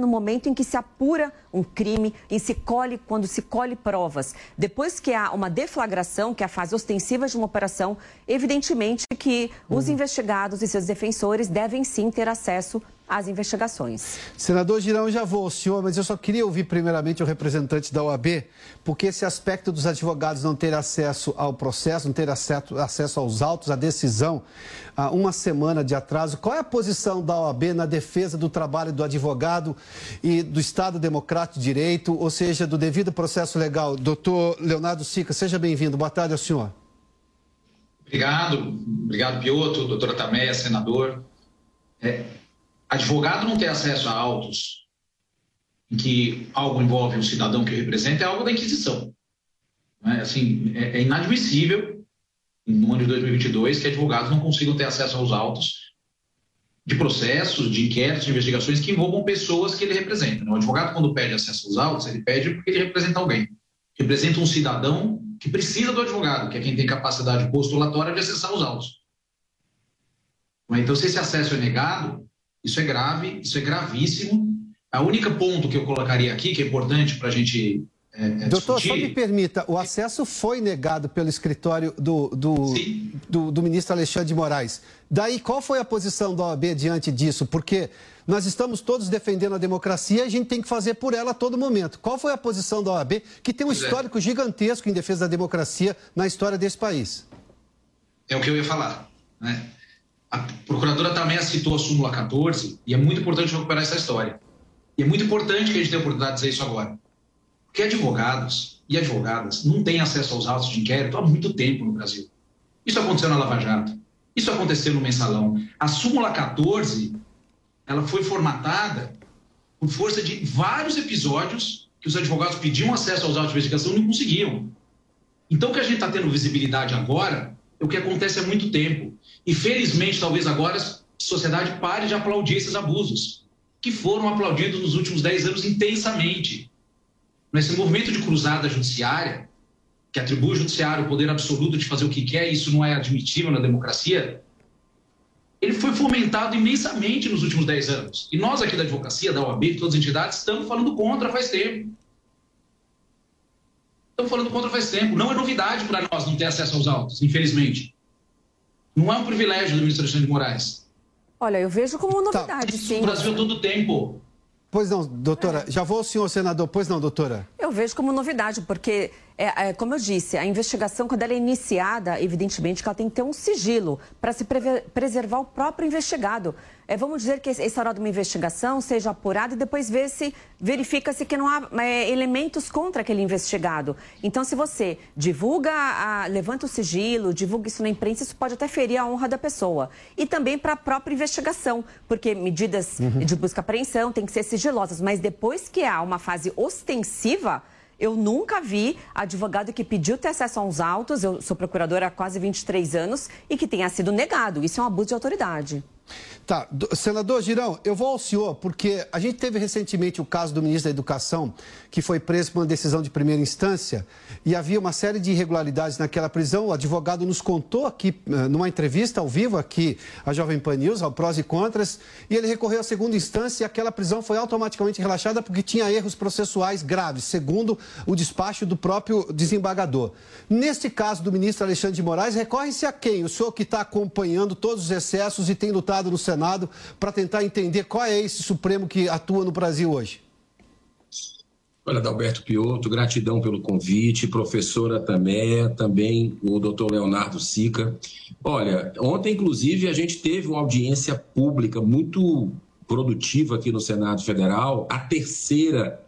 no momento em que se apura um crime, em se colhe, quando se colhe provas. Depois que há uma deflagração, que é a fase ostensiva de uma operação, evidentemente que os uhum. investigados e seus defensores devem sim ter acesso as investigações. Senador Girão, já vou senhor, mas eu só queria ouvir primeiramente o representante da OAB, porque esse aspecto dos advogados não ter acesso ao processo, não ter acesso, acesso aos autos, à decisão, há uma semana de atraso. Qual é a posição da OAB na defesa do trabalho do advogado e do Estado Democrático de Direito, ou seja, do devido processo legal? Doutor Leonardo Sica, seja bem-vindo. Boa tarde ao senhor. Obrigado, obrigado, Pioto, doutora Tameia, senador. É, advogado não ter acesso a autos em que algo envolve o cidadão que representa é algo da Inquisição. É? Assim, é, é inadmissível, no ano de 2022, que advogados não consigam ter acesso aos autos de processos, de inquéritos, de investigações que envolvam pessoas que ele representa. O advogado, quando pede acesso aos autos, ele pede porque ele representa alguém. Representa um cidadão que precisa do advogado, que é quem tem capacidade postulatória de acessar os autos. Então, se esse acesso é negado, isso é grave, isso é gravíssimo. A única ponto que eu colocaria aqui, que é importante para a gente é, é Doutor, discutir... só me permita, o acesso foi negado pelo escritório do, do, do, do, ministro Alexandre de Moraes. Daí, qual foi a posição da OAB diante disso? Porque nós estamos todos defendendo a democracia e a gente tem que fazer por ela a todo momento. Qual foi a posição da OAB, que tem um pois é. histórico é. gigantesco em defesa da democracia na história desse país? É o que eu ia falar. Né? A procuradora também citou a súmula 14 e é muito importante recuperar essa história. E é muito importante que a gente tenha a oportunidade de dizer isso agora. Porque advogados e advogadas não têm acesso aos autos de inquérito há muito tempo no Brasil. Isso aconteceu na Lava Jato. Isso aconteceu no Mensalão. A súmula 14, ela foi formatada por força de vários episódios que os advogados pediam acesso aos autos de investigação e não conseguiam. Então, o que a gente está tendo visibilidade agora o que acontece há muito tempo. E felizmente, talvez agora, a sociedade pare de aplaudir esses abusos, que foram aplaudidos nos últimos 10 anos intensamente. Nesse movimento de cruzada judiciária, que atribui ao judiciário o poder absoluto de fazer o que quer, e isso não é admitível na democracia, ele foi fomentado imensamente nos últimos 10 anos. E nós aqui da advocacia, da OAB, de todas as entidades, estamos falando contra faz tempo. Estamos falando contra faz tempo. Não é novidade para nós não ter acesso aos autos, infelizmente. Não é um privilégio do ministro Alexandre de Moraes. Olha, eu vejo como tá. novidade, tá. sim. O Brasil todo o tempo. Pois não, doutora. É. Já vou ao senhor, senador. Pois não, doutora. Eu vejo como novidade, porque é, é, como eu disse, a investigação, quando ela é iniciada, evidentemente que ela tem que ter um sigilo para se preservar o próprio investigado. É, vamos dizer que esse hora de uma investigação seja apurada e depois ver se verifica-se que não há é, elementos contra aquele investigado. Então, se você divulga, a, levanta o sigilo, divulga isso na imprensa, isso pode até ferir a honra da pessoa. E também para a própria investigação, porque medidas uhum. de busca e apreensão têm que ser sigilosas. Mas depois que há uma fase ostensiva, eu nunca vi advogado que pediu ter acesso a uns autos, eu sou procuradora há quase 23 anos, e que tenha sido negado. Isso é um abuso de autoridade. Tá, senador Girão, eu vou ao senhor, porque a gente teve recentemente o caso do ministro da Educação, que foi preso por uma decisão de primeira instância, e havia uma série de irregularidades naquela prisão. O advogado nos contou aqui, eh, numa entrevista ao vivo, aqui, a Jovem Pan News, ao prós e contras, e ele recorreu à segunda instância e aquela prisão foi automaticamente relaxada porque tinha erros processuais graves, segundo o despacho do próprio desembargador. Neste caso do ministro Alexandre de Moraes, recorre-se a quem? O senhor que está acompanhando todos os excessos e tem lutado no Senado para tentar entender qual é esse Supremo que atua no Brasil hoje. Olha, Adalberto Piotto, gratidão pelo convite, professora Tamé, também o doutor Leonardo Sica. Olha, ontem, inclusive, a gente teve uma audiência pública muito produtiva aqui no Senado Federal, a terceira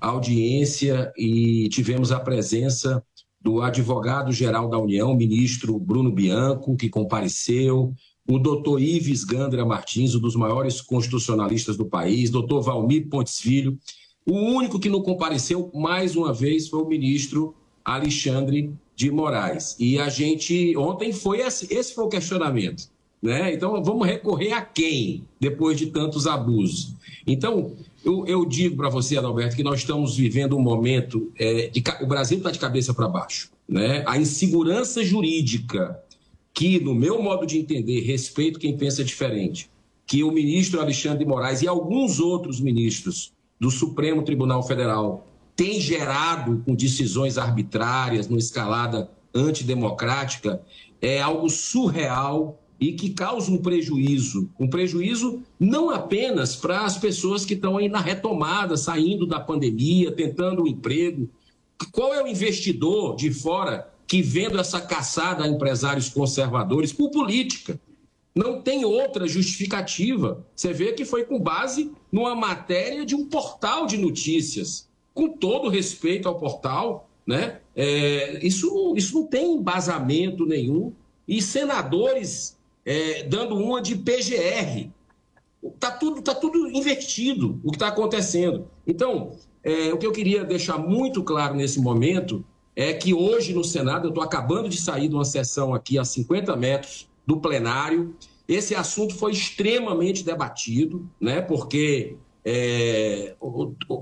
audiência, e tivemos a presença do advogado-geral da União, ministro Bruno Bianco, que compareceu, o doutor Ives Gandra Martins, um dos maiores constitucionalistas do país, doutor Valmir Pontes Filho. O único que não compareceu, mais uma vez, foi o ministro Alexandre de Moraes. E a gente, ontem foi esse, esse foi o questionamento. Né? Então, vamos recorrer a quem depois de tantos abusos? Então, eu, eu digo para você, Adalberto, que nós estamos vivendo um momento. É, de, o Brasil está de cabeça para baixo. Né? A insegurança jurídica que, no meu modo de entender, respeito quem pensa diferente, que o ministro Alexandre de Moraes e alguns outros ministros do Supremo Tribunal Federal têm gerado com decisões arbitrárias, numa escalada antidemocrática, é algo surreal e que causa um prejuízo. Um prejuízo não apenas para as pessoas que estão aí na retomada, saindo da pandemia, tentando um emprego. Qual é o investidor de fora que, vendo essa caçada a empresários conservadores por política, não tem outra justificativa. Você vê que foi com base numa matéria de um portal de notícias. Com todo respeito ao portal, né? É, isso, isso não tem embasamento nenhum. E senadores é, dando uma de PGR. Está tudo, tá tudo invertido o que está acontecendo. Então, é, o que eu queria deixar muito claro nesse momento é que hoje no Senado, eu estou acabando de sair de uma sessão aqui a 50 metros do plenário. Esse assunto foi extremamente debatido, né? Porque é,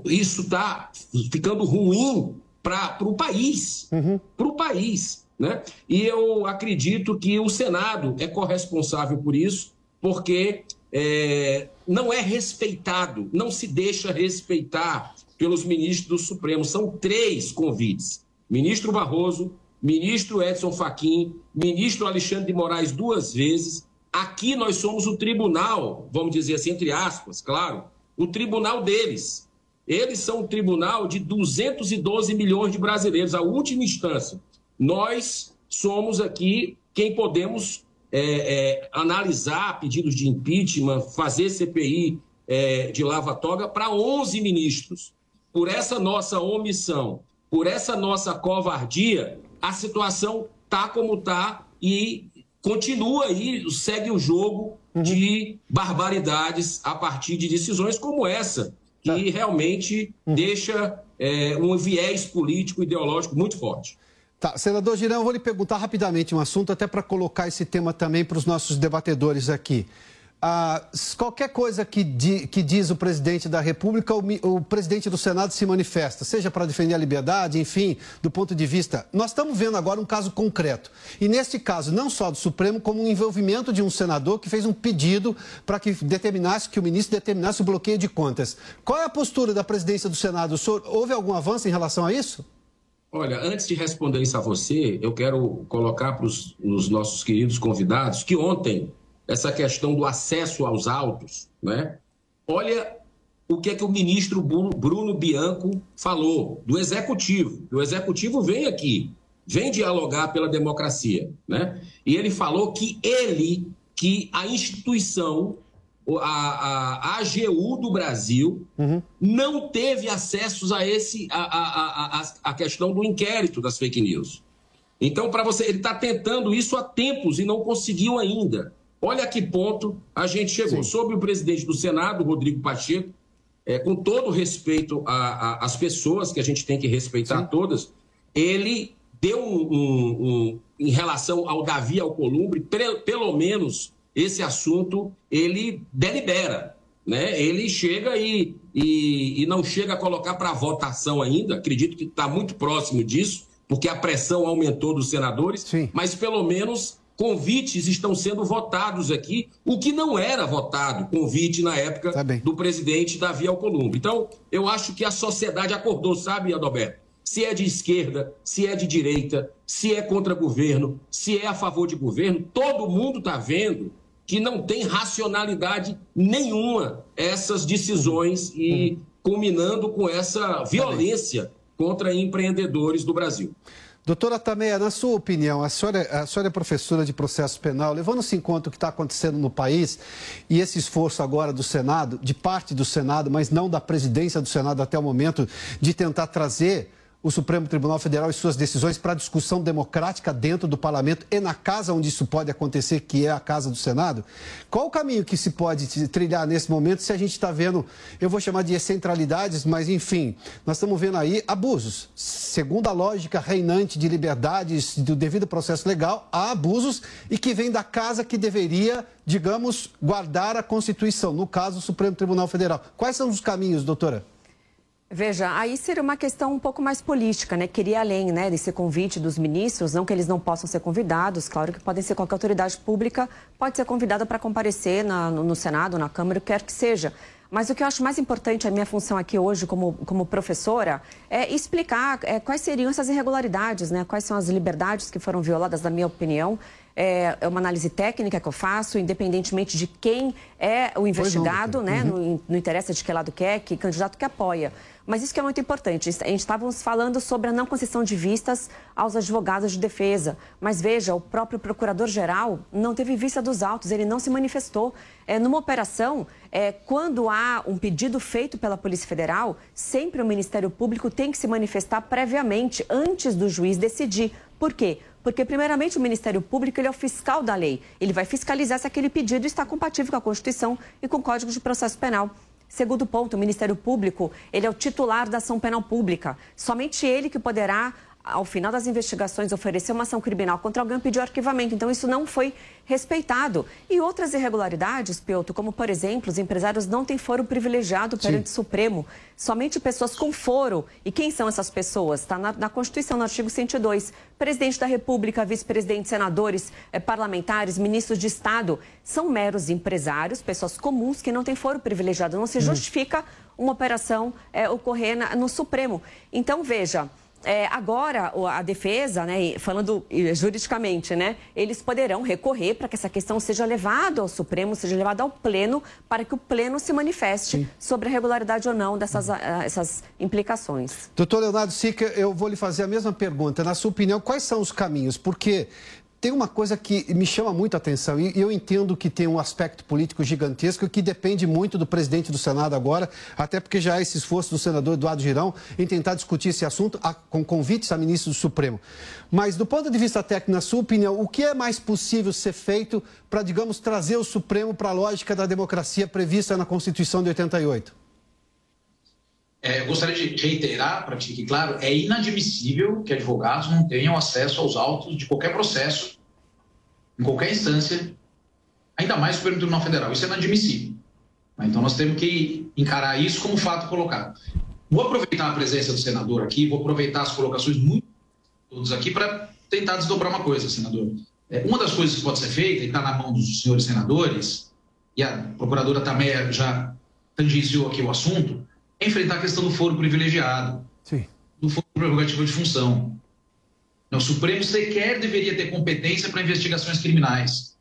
isso está ficando ruim para o país, uhum. para o país. Né? E eu acredito que o Senado é corresponsável por isso, porque é, não é respeitado, não se deixa respeitar pelos ministros do Supremo. São três convites: ministro Barroso, ministro Edson Fachin, ministro Alexandre de Moraes duas vezes. Aqui nós somos o tribunal, vamos dizer assim, entre aspas, claro, o tribunal deles. Eles são o tribunal de 212 milhões de brasileiros, a última instância. Nós somos aqui quem podemos é, é, analisar pedidos de impeachment, fazer CPI é, de lava-toga para 11 ministros. Por essa nossa omissão, por essa nossa covardia, a situação está como está e continua aí, segue o jogo uhum. de barbaridades a partir de decisões como essa, que tá. realmente uhum. deixa é, um viés político ideológico muito forte. Tá, senador Girão, eu vou lhe perguntar rapidamente um assunto, até para colocar esse tema também para os nossos debatedores aqui. Ah, qualquer coisa que, di, que, diz o presidente da República, o, o, presidente do Senado se manifesta, seja para defender a liberdade, enfim, do ponto de vista. Nós estamos vendo agora um caso concreto. E neste caso, não só do Supremo, como um envolvimento de um senador que fez um pedido para que determinasse, que o ministro determinasse o bloqueio de contas. Qual é a postura da presidência do Senado? Senhor, houve algum avanço em relação a isso? Olha, antes de responder isso a você, eu quero colocar para os nossos queridos convidados que ontem essa questão do acesso aos autos, né? Olha o que é que o ministro Bruno Bianco falou do executivo. O executivo vem aqui, vem dialogar pela democracia, né? E ele falou que ele, que a instituição a, a, a AGU do Brasil uhum. não teve acessos a esse a, a, a, a questão do inquérito das fake news. Então, para você, ele está tentando isso há tempos e não conseguiu ainda. Olha a que ponto a gente chegou. Sim. Sobre o presidente do Senado, Rodrigo Pacheco, é, com todo respeito às pessoas, que a gente tem que respeitar Sim. todas, ele deu um, um, um, em relação ao Davi Alcolumbre, pelo menos esse assunto ele delibera. Né? Ele chega e, e, e não chega a colocar para votação ainda, acredito que está muito próximo disso, porque a pressão aumentou dos senadores, Sim. mas pelo menos convites estão sendo votados aqui, o que não era votado, convite na época tá do presidente Davi Alcolumbre. Então, eu acho que a sociedade acordou, sabe, Adalberto? Se é de esquerda, se é de direita, se é contra governo, se é a favor de governo, todo mundo está vendo que não tem racionalidade nenhuma essas decisões e culminando com essa violência contra empreendedores do Brasil. Doutora Tameia, na sua opinião, a senhora, a senhora é professora de processo penal, levando-se em conta o que está acontecendo no país e esse esforço agora do Senado, de parte do Senado, mas não da presidência do Senado até o momento, de tentar trazer o Supremo Tribunal Federal e suas decisões para discussão democrática dentro do parlamento e na casa onde isso pode acontecer, que é a casa do Senado? Qual o caminho que se pode trilhar nesse momento se a gente está vendo, eu vou chamar de excentralidades, mas enfim, nós estamos vendo aí abusos. Segundo a lógica reinante de liberdades do devido processo legal, há abusos e que vem da casa que deveria, digamos, guardar a Constituição, no caso, o Supremo Tribunal Federal. Quais são os caminhos, doutora? Veja, aí seria uma questão um pouco mais política, né? Queria além, né, desse convite dos ministros, não que eles não possam ser convidados, claro que podem ser qualquer autoridade pública, pode ser convidada para comparecer na, no, no Senado, na Câmara, o que quer que seja. Mas o que eu acho mais importante, a minha função aqui hoje como, como professora, é explicar é, quais seriam essas irregularidades, né? quais são as liberdades que foram violadas, na minha opinião. É, é uma análise técnica que eu faço, independentemente de quem é o investigado, né? Uhum. Não, não interessa de que lado quer, que candidato que apoia. Mas isso que é muito importante. A gente estávamos falando sobre a não concessão de vistas aos advogados de defesa. Mas veja, o próprio procurador-geral não teve vista dos autos, ele não se manifestou. É, numa operação, é, quando há um pedido feito pela Polícia Federal, sempre o Ministério Público tem que se manifestar previamente, antes do juiz decidir. Por quê? Porque, primeiramente, o Ministério Público ele é o fiscal da lei. Ele vai fiscalizar se aquele pedido está compatível com a Constituição e com o Código de Processo Penal. Segundo ponto, o Ministério Público, ele é o titular da ação penal pública. Somente ele que poderá ao final das investigações, oferecer uma ação criminal contra alguém pediu arquivamento. Então, isso não foi respeitado. E outras irregularidades, Piotr, como, por exemplo, os empresários não têm foro privilegiado perante o Supremo. Somente pessoas com foro. E quem são essas pessoas? Está na, na, Constituição, no artigo 102. Presidente da República, vice-presidente, senadores, eh, parlamentares, ministros de Estado. São meros empresários, pessoas comuns que não têm foro privilegiado. Não se hum. justifica uma operação eh, ocorrer na, no Supremo. Então, veja... É, agora, a defesa, né, falando juridicamente, né, eles poderão recorrer para que essa questão seja levada ao Supremo, seja levada ao Pleno, para que o Pleno se manifeste Sim. sobre a regularidade ou não dessas essas implicações. Doutor Leonardo Sica, eu vou lhe fazer a mesma pergunta. Na sua opinião, quais são os caminhos? Porque tem uma coisa que me chama muito a atenção, e eu entendo que tem um aspecto político gigantesco que depende muito do presidente do Senado agora, até porque já há esse esforço do senador Eduardo Girão em tentar discutir esse assunto com convites a ministro do Supremo. Mas, do ponto de vista técnico, na sua opinião, o que é mais possível ser feito para, digamos, trazer o Supremo para a lógica da democracia prevista na Constituição de 88? É, eu gostaria de reiterar, para que fique claro, é inadmissível que advogados não tenham acesso aos autos de qualquer processo, em qualquer instância, ainda mais o Supremo Tribunal Federal. Isso é inadmissível. Né? Então, nós temos que encarar isso como fato colocado. Vou aproveitar a presença do senador aqui, vou aproveitar as colocações muito todos aqui para tentar desdobrar uma coisa, senador. É, uma das coisas que pode ser feita, e está na mão dos senhores senadores, e a procuradora também já tangenciou aqui o assunto, enfrentar a questão do foro privilegiado, Sim. do foro prerrogativo de função. O Supremo sequer deveria ter competência para investigações criminais.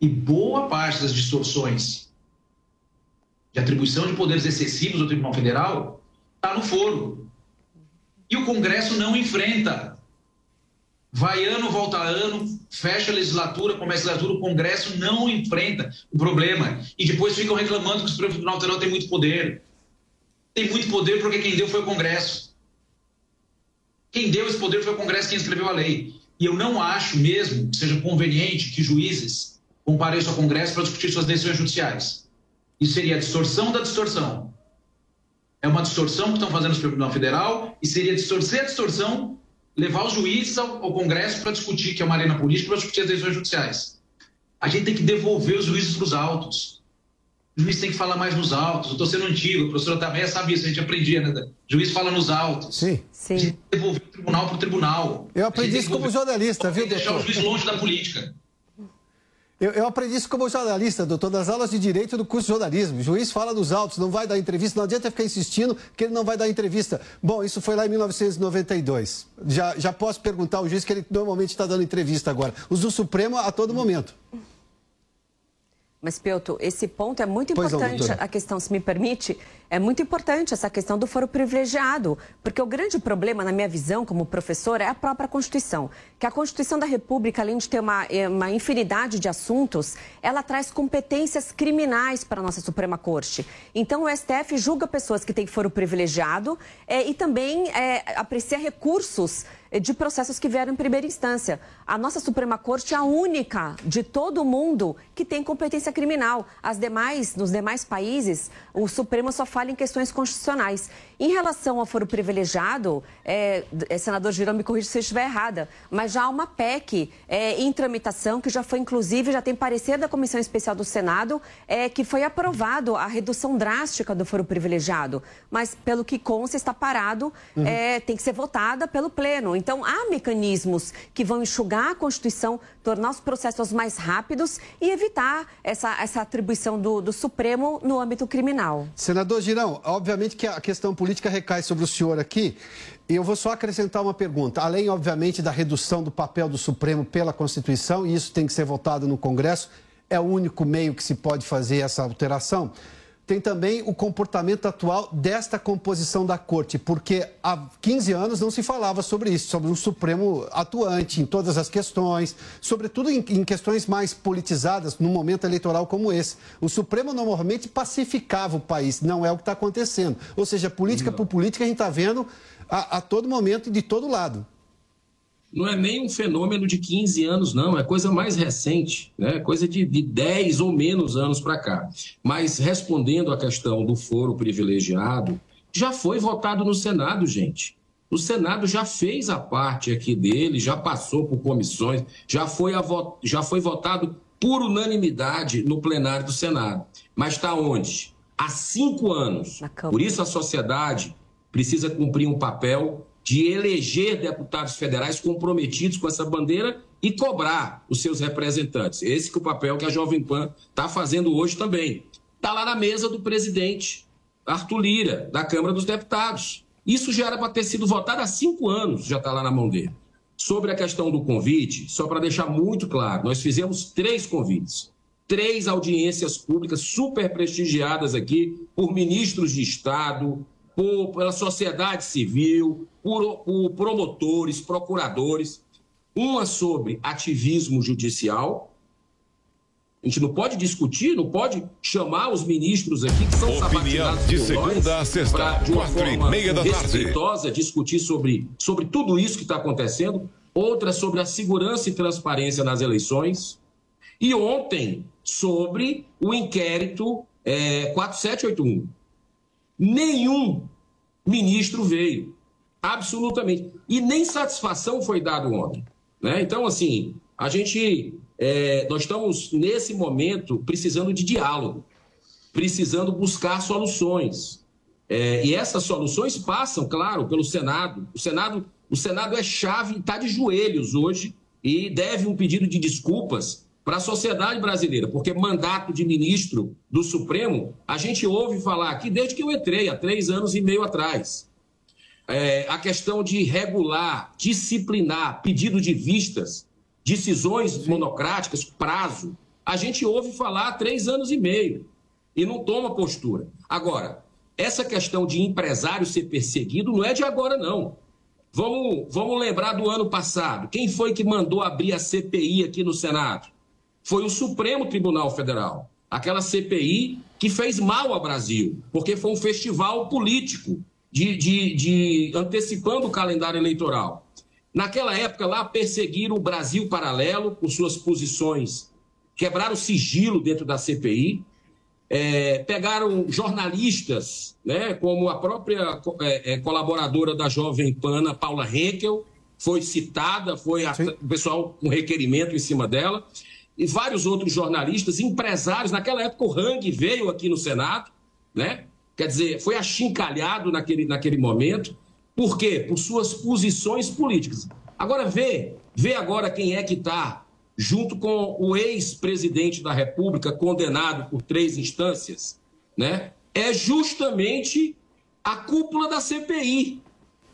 E boa parte das distorções de atribuição de poderes excessivos ao Tribunal Federal está no foro. E o Congresso não enfrenta. Vai ano, volta ano, fecha a legislatura, começa a legislatura, o Congresso não enfrenta o problema. E depois ficam reclamando que o Supremo Tribunal Federal tem muito poder tem muito poder porque quem deu foi o Congresso. Quem deu esse poder foi o Congresso quem escreveu a lei. E eu não acho mesmo que seja conveniente que juízes compareçam ao Congresso para discutir suas decisões judiciais. Isso seria a distorção da distorção. É uma distorção que estão fazendo no Tribunal Federal e seria distorcer a distorção, levar os juízes ao, ao Congresso para discutir, que é uma arena política, para discutir as decisões judiciais. A gente tem que devolver os juízes para os autos o juiz tem que falar mais nos autos. Eu estou sendo antigo, a professora também sabe isso, a gente aprendia, né? O juiz fala nos autos. Sim. Sim. A gente devolver o tribunal para o tribunal. Eu aprendi isso como jornalista, viu, doutor? Deixar o juiz longe da política. Eu, eu, aprendi isso como jornalista, doutor, nas aulas de direito do curso de jornalismo. O juiz fala nos autos, não vai dar entrevista, não adianta ficar insistindo que ele não vai dar entrevista. Bom, isso foi lá em 1992. Já, já posso perguntar ao juiz que ele normalmente está dando entrevista agora. Os do Supremo a todo momento. Mas, Peuto, esse ponto é muito importante, não, a questão, se me permite, é muito importante essa questão do foro privilegiado, porque o grande problema, na minha visão como professora, é a própria Constituição. Que a Constituição da República, além de ter uma, eh, uma infinidade de assuntos, ela traz competências criminais para a nossa Suprema Corte. Então, o STF julga pessoas que têm foro privilegiado é, e também é, aprecia recursos de processos que vieram em primeira instância. A nossa Suprema Corte é a única de todo o mundo que tem competência criminal. As demais, nos demais países, o Supremo só fala em questões constitucionais. Em relação ao foro privilegiado, é, senador Girão, me corrija se eu estiver errada, mas já há uma PEC é, em tramitação, que já foi, inclusive, já tem parecer da Comissão Especial do Senado, é, que foi aprovado a redução drástica do foro privilegiado. Mas, pelo que consta, está parado, uhum. tem que ser votada pelo Pleno. Então, há mecanismos que vão enxugar a Constituição, tornar os processos mais rápidos e evitar essa, essa atribuição do, do Supremo no âmbito criminal. Senador Girão, obviamente que a questão política recai sobre o senhor aqui. E eu vou só acrescentar uma pergunta. Além, obviamente, da redução do papel do Supremo pela Constituição, e isso tem que ser votado no Congresso, é o único meio que se pode fazer essa alteração tem também o comportamento atual desta composição da corte, porque há 15 anos não se falava sobre isso, sobre um Supremo atuante em todas as questões, sobretudo em, em questões mais politizadas, num momento eleitoral como esse. O Supremo normalmente pacificava o país, não é o que está acontecendo. Ou seja, política não. por política a gente está vendo a, a todo momento e de todo lado não é nem um fenômeno de 15 anos, não, é coisa mais recente, né? coisa de, de 10 ou menos anos para cá. Mas respondendo à questão do foro privilegiado, já foi votado no Senado, gente. O Senado já fez a parte aqui dele, já passou por comissões, já foi, vo... já foi votado por unanimidade no plenário do Senado. Mas está onde? Há cinco anos. Por isso a sociedade precisa cumprir um papel de eleger deputados federais comprometidos com essa bandeira e cobrar os seus representantes. Esse que é o papel que a Jovem Pan está fazendo hoje também. Está lá na mesa do presidente Arthur Lira, da Câmara dos Deputados. Isso já era para ter sido votado há cinco anos, já está lá na mão dele. Sobre a questão do convite, só para deixar muito claro, nós fizemos três convites, três audiências públicas super prestigiadas aqui por ministros de Estado, por, pela sociedade civil, por, por promotores, procuradores. Uma sobre ativismo judicial, a gente não pode discutir, não pode chamar os ministros aqui que são Opinião de segunda a sexta, de uma quatro forma e meia da respeitosa, discutir sobre, sobre tudo isso que está acontecendo. Outra sobre a segurança e transparência nas eleições. E ontem, sobre o inquérito é, 4781. Nenhum ministro veio. Absolutamente. E nem satisfação foi dado ontem. Né? Então, assim, a gente. É, nós estamos, nesse momento, precisando de diálogo, precisando buscar soluções. É, e essas soluções passam, claro, pelo Senado. O Senado, o Senado é chave, está de joelhos hoje e deve um pedido de desculpas para a sociedade brasileira, porque mandato de ministro do Supremo, a gente ouve falar aqui desde que eu entrei, há três anos e meio atrás. É, a questão de regular, disciplinar, pedido de vistas, decisões Sim. monocráticas, prazo, a gente ouve falar há três anos e meio e não toma postura. Agora, essa questão de empresário ser perseguido não é de agora, não. Vamos, vamos lembrar do ano passado. Quem foi que mandou abrir a CPI aqui no Senado? Foi o Supremo Tribunal Federal. Aquela CPI que fez mal ao Brasil, porque foi um festival político de, de, de antecipando o calendário eleitoral. Naquela época lá, perseguiram o Brasil Paralelo por suas posições, quebraram o sigilo dentro da CPI, é, pegaram jornalistas, né, como a própria é, é, colaboradora da Jovem Pana, Paula Henkel, foi citada, foi a, o pessoal com requerimento em cima dela e vários outros jornalistas, empresários. Naquela época, o Hang veio aqui no Senado, né? Quer dizer, foi achincalhado naquele, naquele momento. Por quê? Por suas posições políticas. Agora, vê, vê agora quem é que está junto com o ex-presidente da República, condenado por três instâncias, né? É justamente a cúpula da CPI.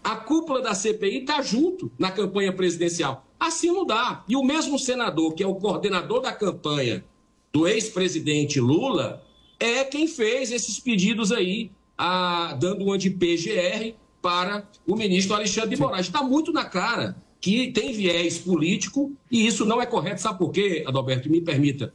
A cúpula da CPI está junto na campanha presidencial. Assim não dá. E o mesmo senador, que é o coordenador da campanha do ex-presidente Lula, é quem fez esses pedidos aí, a, dando um anti-PGR para o ministro Alexandre de Moraes. Está muito na cara que tem viés político e isso não é correto. Sabe por quê, Adalberto? Me permita.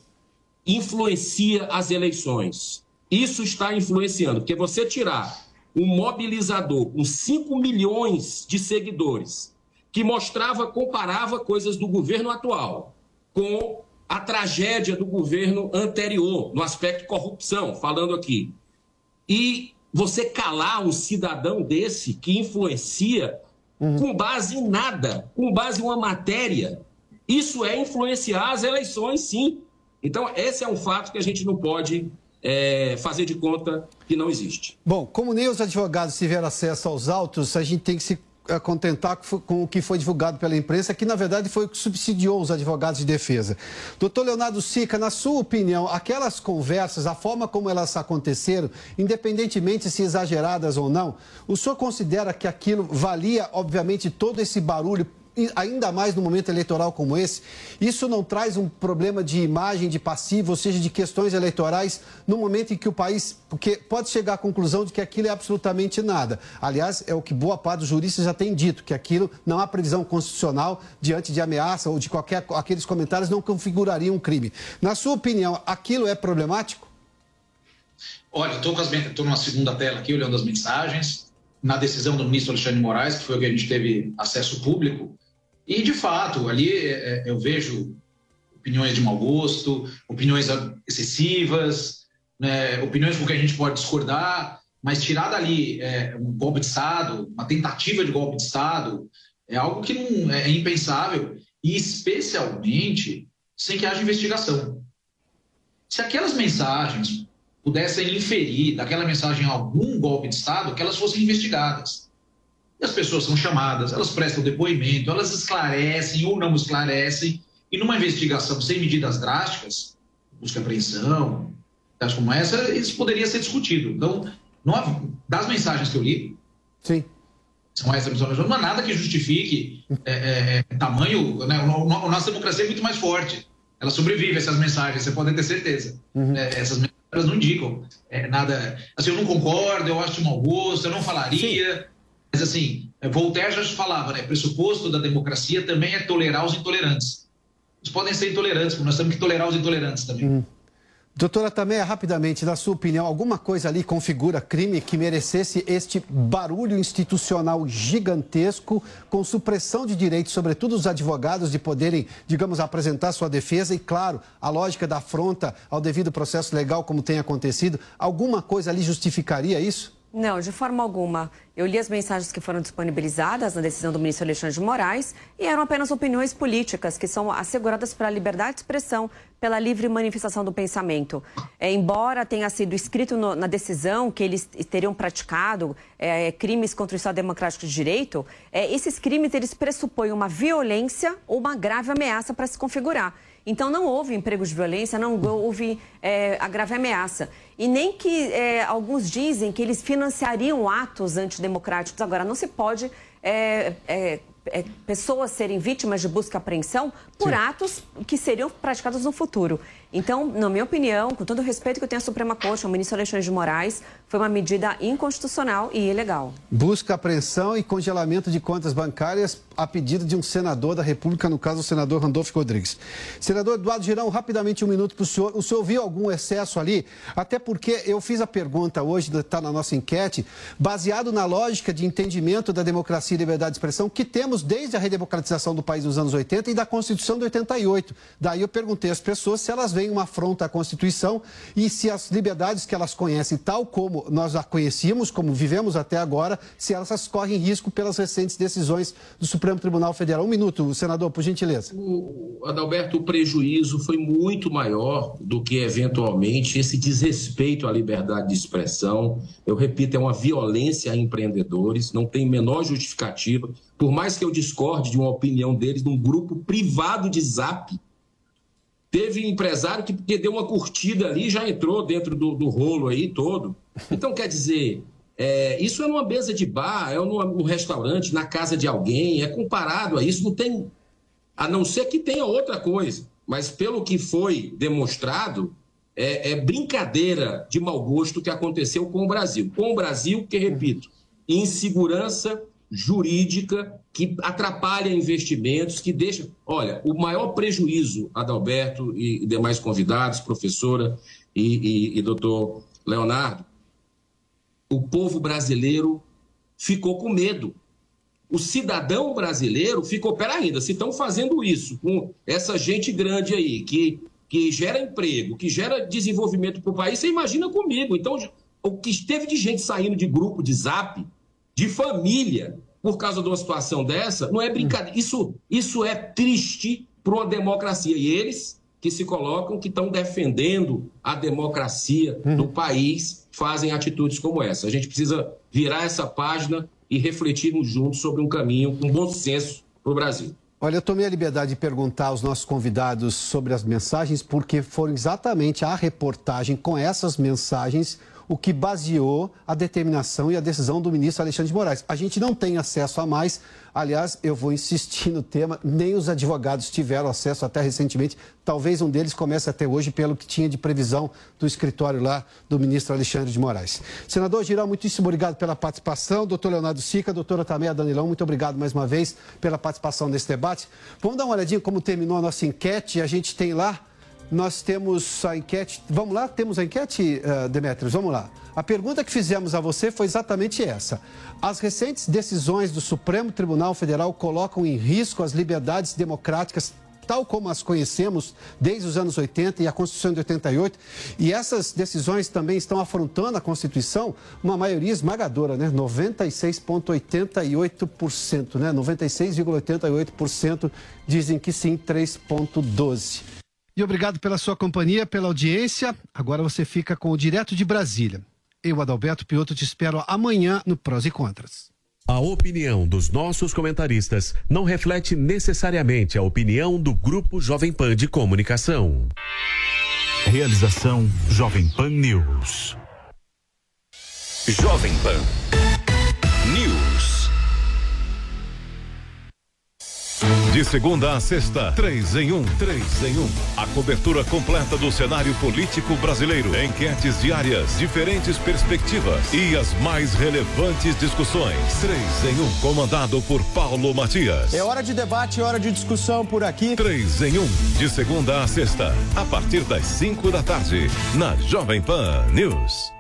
Influencia as eleições. Isso está influenciando, porque você tirar um mobilizador com 5 milhões de seguidores que mostrava, comparava coisas do governo atual com a tragédia do governo anterior, no aspecto corrupção, falando aqui. E você calar um cidadão desse que influencia uhum. com base em nada, com base em uma matéria, isso é influenciar as eleições, sim. Então, esse é um fato que a gente não pode é, fazer de conta que não existe. Bom, como nem os advogados tiveram acesso aos autos, a gente tem que se contentar com o que foi divulgado pela imprensa, que na verdade foi o que subsidiou os advogados de defesa. Doutor Leonardo Sica, na sua opinião, aquelas conversas, a forma como elas aconteceram, independentemente se exageradas ou não, o senhor considera que aquilo valia, obviamente, todo esse barulho ainda mais no momento eleitoral como esse, isso não traz um problema de imagem, de passivo, ou seja, de questões eleitorais, no momento em que o país. Porque pode chegar à conclusão de que aquilo é absolutamente nada. Aliás, é o que boa parte dos juristas já tem dito, que aquilo não há previsão constitucional diante de ameaça ou de qualquer. aqueles comentários não configurariam um crime. Na sua opinião, aquilo é problemático? Olha, estou numa segunda tela aqui, olhando as mensagens. Na decisão do ministro Alexandre Moraes, que foi o que a gente teve acesso público, e, de fato, ali é, é, eu vejo opiniões de mau gosto, opiniões excessivas, né, opiniões com que a gente pode discordar, mas tirar dali é, um golpe de Estado, uma tentativa de golpe de Estado, é algo que não é, é impensável, e especialmente sem que haja investigação. Se aquelas mensagens pudessem inferir daquela mensagem algum golpe de Estado, que elas fossem investigadas. E as pessoas são chamadas, elas prestam depoimento, elas esclarecem ou não esclarecem, e numa investigação sem medidas drásticas, busca apreensão, casos como essa, isso poderia ser discutido. Então, não, das mensagens que eu li, Sim. são essas mensagens, não há nada que justifique é, é, é tamanho. Né, a nossa democracia é muito mais forte. Ela sobrevive a essas mensagens, você pode ter certeza. Uhum. É, essas mensagens não indicam é, nada. Assim, eu não concordo, eu acho de mau gosto, eu não falaria. Sim. Mas, assim, Voltaire já falava, né? Pressuposto da democracia também é tolerar os intolerantes. Eles podem ser intolerantes, mas nós temos que tolerar os intolerantes também. Hum. Doutora Tameia, rapidamente, na sua opinião, alguma coisa ali configura crime que merecesse este barulho institucional gigantesco, com supressão de direitos, sobretudo os advogados, de poderem, digamos, apresentar sua defesa e, claro, a lógica da afronta ao devido processo legal, como tem acontecido? Alguma coisa ali justificaria isso? Não, de forma alguma. Eu li as mensagens que foram disponibilizadas na decisão do ministro Alexandre de Moraes e eram apenas opiniões políticas que são asseguradas pela liberdade de expressão, pela livre manifestação do pensamento. É, embora tenha sido escrito no, na decisão que eles teriam praticado é, crimes contra o Estado Democrático de Direito, é, esses crimes eles pressupõem uma violência ou uma grave ameaça para se configurar. Então, não houve emprego de violência, não houve é, a grave ameaça. E nem que é, alguns dizem que eles financiariam atos antidemocráticos. Agora, não se pode é, é é, pessoas serem vítimas de busca e apreensão por Sim. atos que seriam praticados no futuro. Então, na minha opinião, com todo o respeito que eu tenho à Suprema Corte, ao ministro Alexandre de Moraes, foi uma medida inconstitucional e ilegal. Busca, apreensão e congelamento de contas bancárias a pedido de um senador da República, no caso o senador Randolfo Rodrigues. Senador Eduardo Girão, rapidamente um minuto para o senhor. O senhor viu algum excesso ali? Até porque eu fiz a pergunta hoje, está na nossa enquete, baseado na lógica de entendimento da democracia e liberdade de expressão que temos desde a redemocratização do país nos anos 80 e da Constituição de 88. Daí eu perguntei às pessoas se elas veem uma afronta à Constituição e se as liberdades que elas conhecem, tal como nós a conhecíamos, como vivemos até agora, se elas correm risco pelas recentes decisões do Supremo Tribunal Federal. Um minuto, senador, por gentileza. O, Adalberto, o prejuízo foi muito maior do que eventualmente esse desrespeito à liberdade de expressão. Eu repito, é uma violência a empreendedores, não tem menor justificativa. Por mais que eu discorde de uma opinião deles num grupo privado de zap, Teve empresário que, que deu uma curtida ali já entrou dentro do, do rolo aí todo. Então, quer dizer, é, isso é numa mesa de bar, é num restaurante, na casa de alguém, é comparado a isso, não tem. A não ser que tenha outra coisa. Mas pelo que foi demonstrado, é, é, brincadeira de mau gosto que aconteceu com o Brasil. Com o Brasil, que repito, insegurança jurídica que atrapalha investimentos, que deixa. Olha, o maior prejuízo, Adalberto e demais convidados, professora e, e, e doutor Leonardo, o povo brasileiro ficou com medo. o cidadão brasileiro ficou, pera ainda, se estão fazendo isso com essa gente grande aí, que, que gera emprego, que gera desenvolvimento para o país, você imagina comigo. Então, o que esteve de gente saindo de grupo de zap, de família, por causa de uma situação dessa, não é brincadeira. Isso, isso é triste para uma democracia. E eles que se colocam, que estão defendendo a democracia uhum. do país, fazem atitudes como essa. A gente precisa virar essa página e refletirmos juntos sobre um caminho com bom senso para o Brasil. Olha, eu tomei a liberdade de perguntar aos nossos convidados sobre as mensagens, porque foram exatamente a reportagem com essas mensagens o que baseou a determinação e a decisão do ministro Alexandre de Moraes. A gente não tem acesso a mais. Aliás, eu vou insistir no tema, nem os advogados tiveram acesso até recentemente. Talvez um deles comece até hoje pelo que tinha de previsão do escritório lá do ministro Alexandre de Moraes. Senador Girão, muitíssimo obrigado pela participação. Doutor Leonardo Sica, doutora Tameia Danilão, muito obrigado mais uma vez pela participação nesse debate. Vamos dar uma olhadinha como terminou a nossa enquete. A gente tem lá nós temos a enquete. Vamos lá? Temos a enquete, uh, Demetrios? Vamos lá. A pergunta que fizemos a você foi exatamente essa. As recentes decisões do Supremo Tribunal Federal colocam em risco as liberdades democráticas tal como as conhecemos desde os anos 80 e a Constituição de 88. E essas decisões também estão afrontando a Constituição, uma maioria esmagadora, né? 96,88%, né? 96,88% dizem que sim, 3,12%. E obrigado pela sua companhia, pela audiência. Agora você fica com o Direto de Brasília. Eu, Adalberto Piotto, te espero amanhã no Prós e Contras. A opinião dos nossos comentaristas não reflete necessariamente a opinião do Grupo Jovem Pan de Comunicação. Realização Jovem Pan News. Jovem Pan News. De segunda a sexta, três em um, três em um. A cobertura completa do cenário político brasileiro. Enquetes diárias, diferentes perspectivas e as mais relevantes discussões. Três em um, comandado por Paulo Matias. É hora de debate, é hora de discussão por aqui. Três em um, de segunda a sexta, a partir das cinco da tarde, na Jovem Pan News.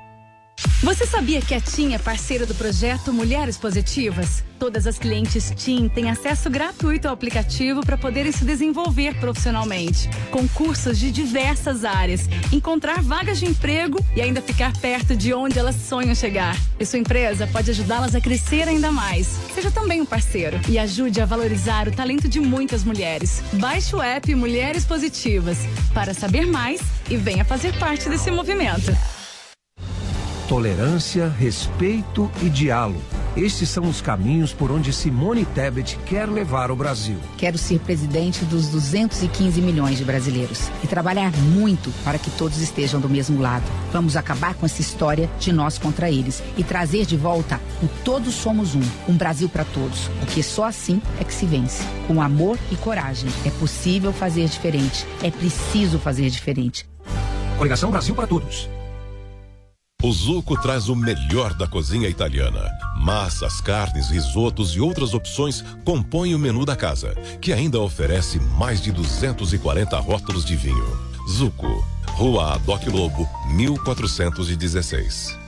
Você sabia que a TIM é parceira do projeto Mulheres Positivas? Todas as clientes TIM têm acesso gratuito ao aplicativo para poderem se desenvolver profissionalmente, com cursos de diversas áreas, encontrar vagas de emprego e ainda ficar perto de onde elas sonham chegar. E sua empresa pode ajudá-las a crescer ainda mais. Seja também um parceiro e ajude a valorizar o talento de muitas mulheres. Baixe o app Mulheres Positivas para saber mais e venha fazer parte desse movimento tolerância, respeito e diálogo. Estes são os caminhos por onde Simone Tebet quer levar o Brasil. Quero ser presidente dos 215 milhões de brasileiros e trabalhar muito para que todos estejam do mesmo lado. Vamos acabar com essa história de nós contra eles e trazer de volta o Todos Somos Um, um Brasil para todos, porque só assim é que se vence. Com amor e coragem, é possível fazer diferente, é preciso fazer diferente. Coligação Brasil para Todos. O Zuco traz o melhor da cozinha italiana. Massas, carnes, risotos e outras opções compõem o menu da casa, que ainda oferece mais de 240 rótulos de vinho. Zuco, Rua Adoc Lobo, 1416.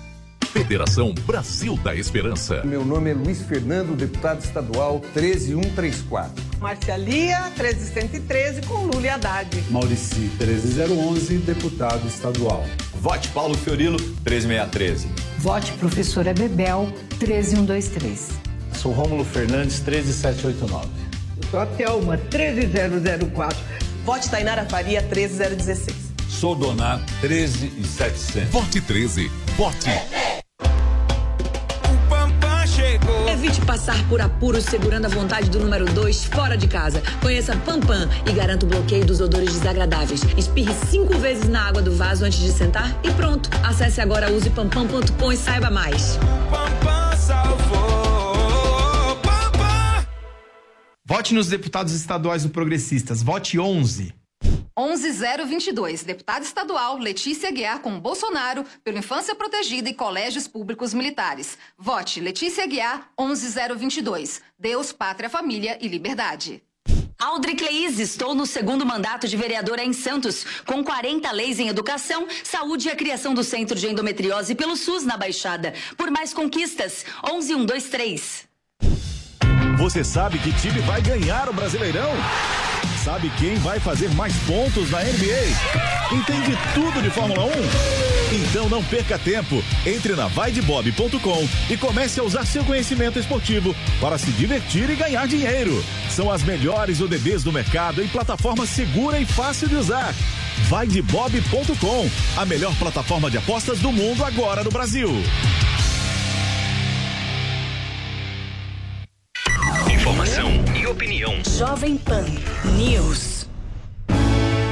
Federação Brasil da Esperança. Meu nome é Luiz Fernando, deputado estadual 13134. Marcialia 13113 com Lula Haddad. Maurici 13011, deputado estadual. Vote Paulo Fiorilo 13613. Vote professora Bebel 13123. Sou Rômulo Fernandes 13789. Eu sou a Thelma 13004. Vote Tainara Faria 13016. Sou Donato 13700. Vote 13. Vote. Evite passar por apuros segurando a vontade do número 2 fora de casa. Conheça Pampam e garanta o bloqueio dos odores desagradáveis. Espirre cinco vezes na água do vaso antes de sentar e pronto. Acesse agora usepampam.com e saiba mais. Pampam salvou. Pampam. Vote nos deputados estaduais do Progressistas. Vote 11. 11022, deputada estadual Letícia Guiar com Bolsonaro pelo Infância Protegida e Colégios Públicos Militares. Vote Letícia Guiar 11022. Deus, Pátria, Família e Liberdade. Aldri Cleis, estou no segundo mandato de vereadora em Santos, com 40 leis em educação, saúde e a criação do Centro de Endometriose pelo SUS na Baixada. Por mais conquistas, 11123. Você sabe que time vai ganhar o Brasileirão? Sabe quem vai fazer mais pontos na NBA? Entende tudo de Fórmula 1? Então não perca tempo. Entre na vaidebob.com e comece a usar seu conhecimento esportivo para se divertir e ganhar dinheiro. São as melhores ODBs do mercado em plataforma segura e fácil de usar. Vaidebob.com, a melhor plataforma de apostas do mundo agora no Brasil. Informação opinião. Jovem Pan News.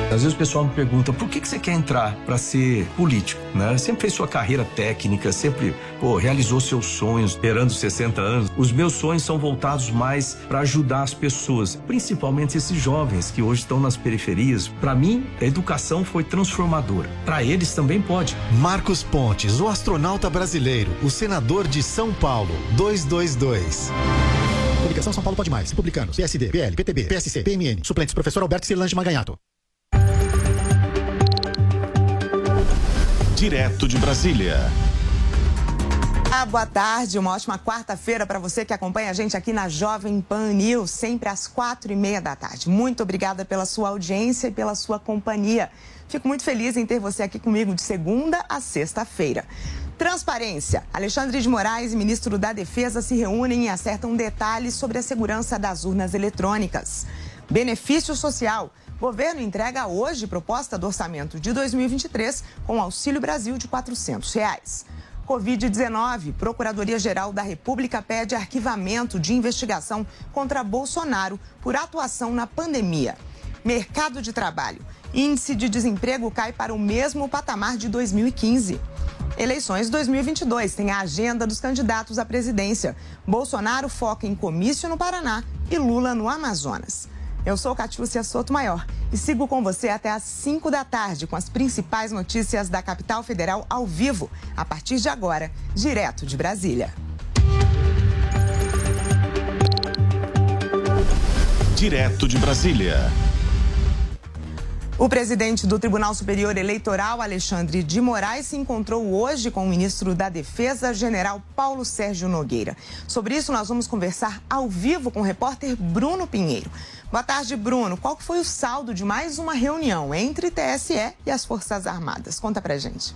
Às vezes o pessoal me pergunta por que, que você quer entrar para ser político, né? Sempre fez sua carreira técnica, sempre pô, realizou seus sonhos, esperando 60 anos. Os meus sonhos são voltados mais para ajudar as pessoas, principalmente esses jovens que hoje estão nas periferias. Para mim, a educação foi transformadora. Para eles também pode. Marcos Pontes, o astronauta brasileiro, o senador de São Paulo, 222. Publicação São Paulo Pode Mais. Republicanos, PSD, PL, PTB, PSC, PMN. Suplentes, professor Alberto Cirlange Maganhato. Direto de Brasília. Ah, boa tarde, uma ótima quarta-feira para você que acompanha a gente aqui na Jovem Pan News, sempre às quatro e meia da tarde. Muito obrigada pela sua audiência e pela sua companhia. Fico muito feliz em ter você aqui comigo de segunda a sexta-feira. Transparência. Alexandre de Moraes ministro da Defesa se reúnem e acertam detalhes sobre a segurança das urnas eletrônicas. Benefício social. Governo entrega hoje proposta do orçamento de 2023 com Auxílio Brasil de 400 reais. Covid-19, Procuradoria-Geral da República pede arquivamento de investigação contra Bolsonaro por atuação na pandemia. Mercado de trabalho. Índice de desemprego cai para o mesmo patamar de 2015. Eleições 2022 tem a agenda dos candidatos à presidência. Bolsonaro foca em comício no Paraná e Lula no Amazonas. Eu sou Catiúcia Soto Maior e sigo com você até às 5 da tarde com as principais notícias da capital federal ao vivo, a partir de agora, direto de Brasília. Direto de Brasília. O presidente do Tribunal Superior Eleitoral, Alexandre de Moraes, se encontrou hoje com o ministro da Defesa, general Paulo Sérgio Nogueira. Sobre isso, nós vamos conversar ao vivo com o repórter Bruno Pinheiro. Boa tarde, Bruno. Qual foi o saldo de mais uma reunião entre TSE e as Forças Armadas? Conta pra gente.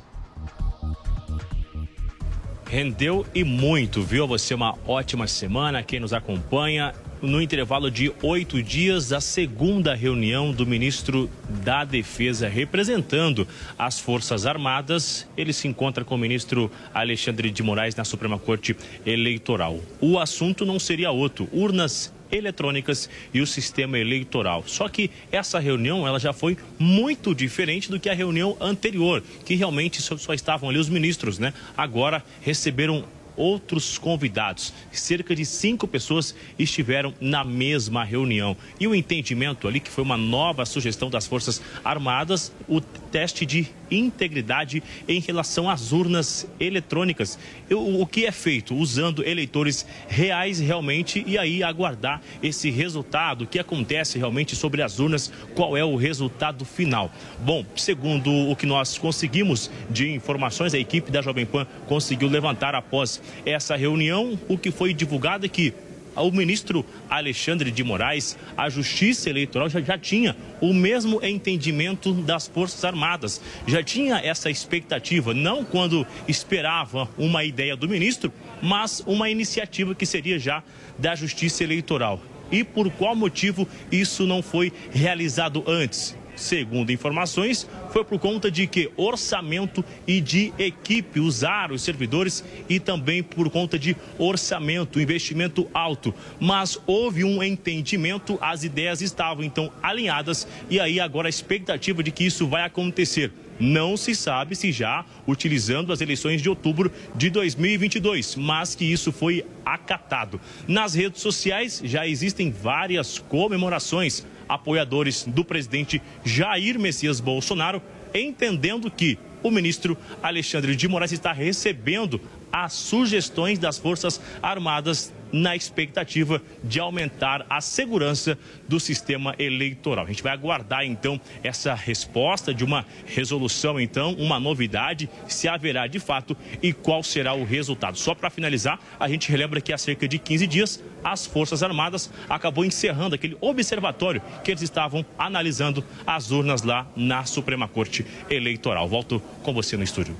Rendeu e muito, viu? Você uma ótima semana. Quem nos acompanha no intervalo de oito dias, a segunda reunião do ministro da Defesa representando as Forças Armadas. Ele se encontra com o ministro Alexandre de Moraes na Suprema Corte Eleitoral. O assunto não seria outro: urnas eletrônicas e o sistema eleitoral. Só que essa reunião ela já foi muito diferente do que a reunião anterior, que realmente só, estavam ali os ministros, né? Agora receberam outros convidados. Cerca de cinco pessoas estiveram na mesma reunião. E o entendimento ali, que foi uma nova sugestão das Forças Armadas, o teste de integridade em relação às urnas eletrônicas. O, que é feito? Usando eleitores reais realmente e aí aguardar esse resultado, o que acontece realmente sobre as urnas, qual é o resultado final. Bom, segundo o que nós conseguimos de informações, a equipe da Jovem Pan conseguiu levantar após essa reunião, o que foi divulgado é que o ministro Alexandre de Moraes, a Justiça Eleitoral já, já, tinha o mesmo entendimento das Forças Armadas, já tinha essa expectativa, não quando esperava uma ideia do ministro, mas uma iniciativa que seria já da Justiça Eleitoral. E por qual motivo isso não foi realizado antes? Segundo informações, foi por conta de que orçamento e de equipe usaram os servidores e também por conta de orçamento, investimento alto. Mas houve um entendimento, as ideias estavam então alinhadas e aí agora a expectativa de que isso vai acontecer. Não se sabe se já utilizando as eleições de outubro de 2022, mas que isso foi acatado. Nas redes sociais já existem várias comemorações apoiadores do presidente Jair Messias Bolsonaro, entendendo que o ministro Alexandre de Moraes está recebendo as sugestões das Forças Armadas na expectativa de aumentar a segurança do sistema eleitoral. A gente vai aguardar então essa resposta de uma resolução, então, uma novidade, se haverá de fato e qual será o resultado. Só para finalizar, a gente relembra que há cerca de 15 dias as Forças Armadas acabou encerrando aquele observatório que eles estavam analisando as urnas lá na Suprema Corte Eleitoral. Volto com você no estúdio.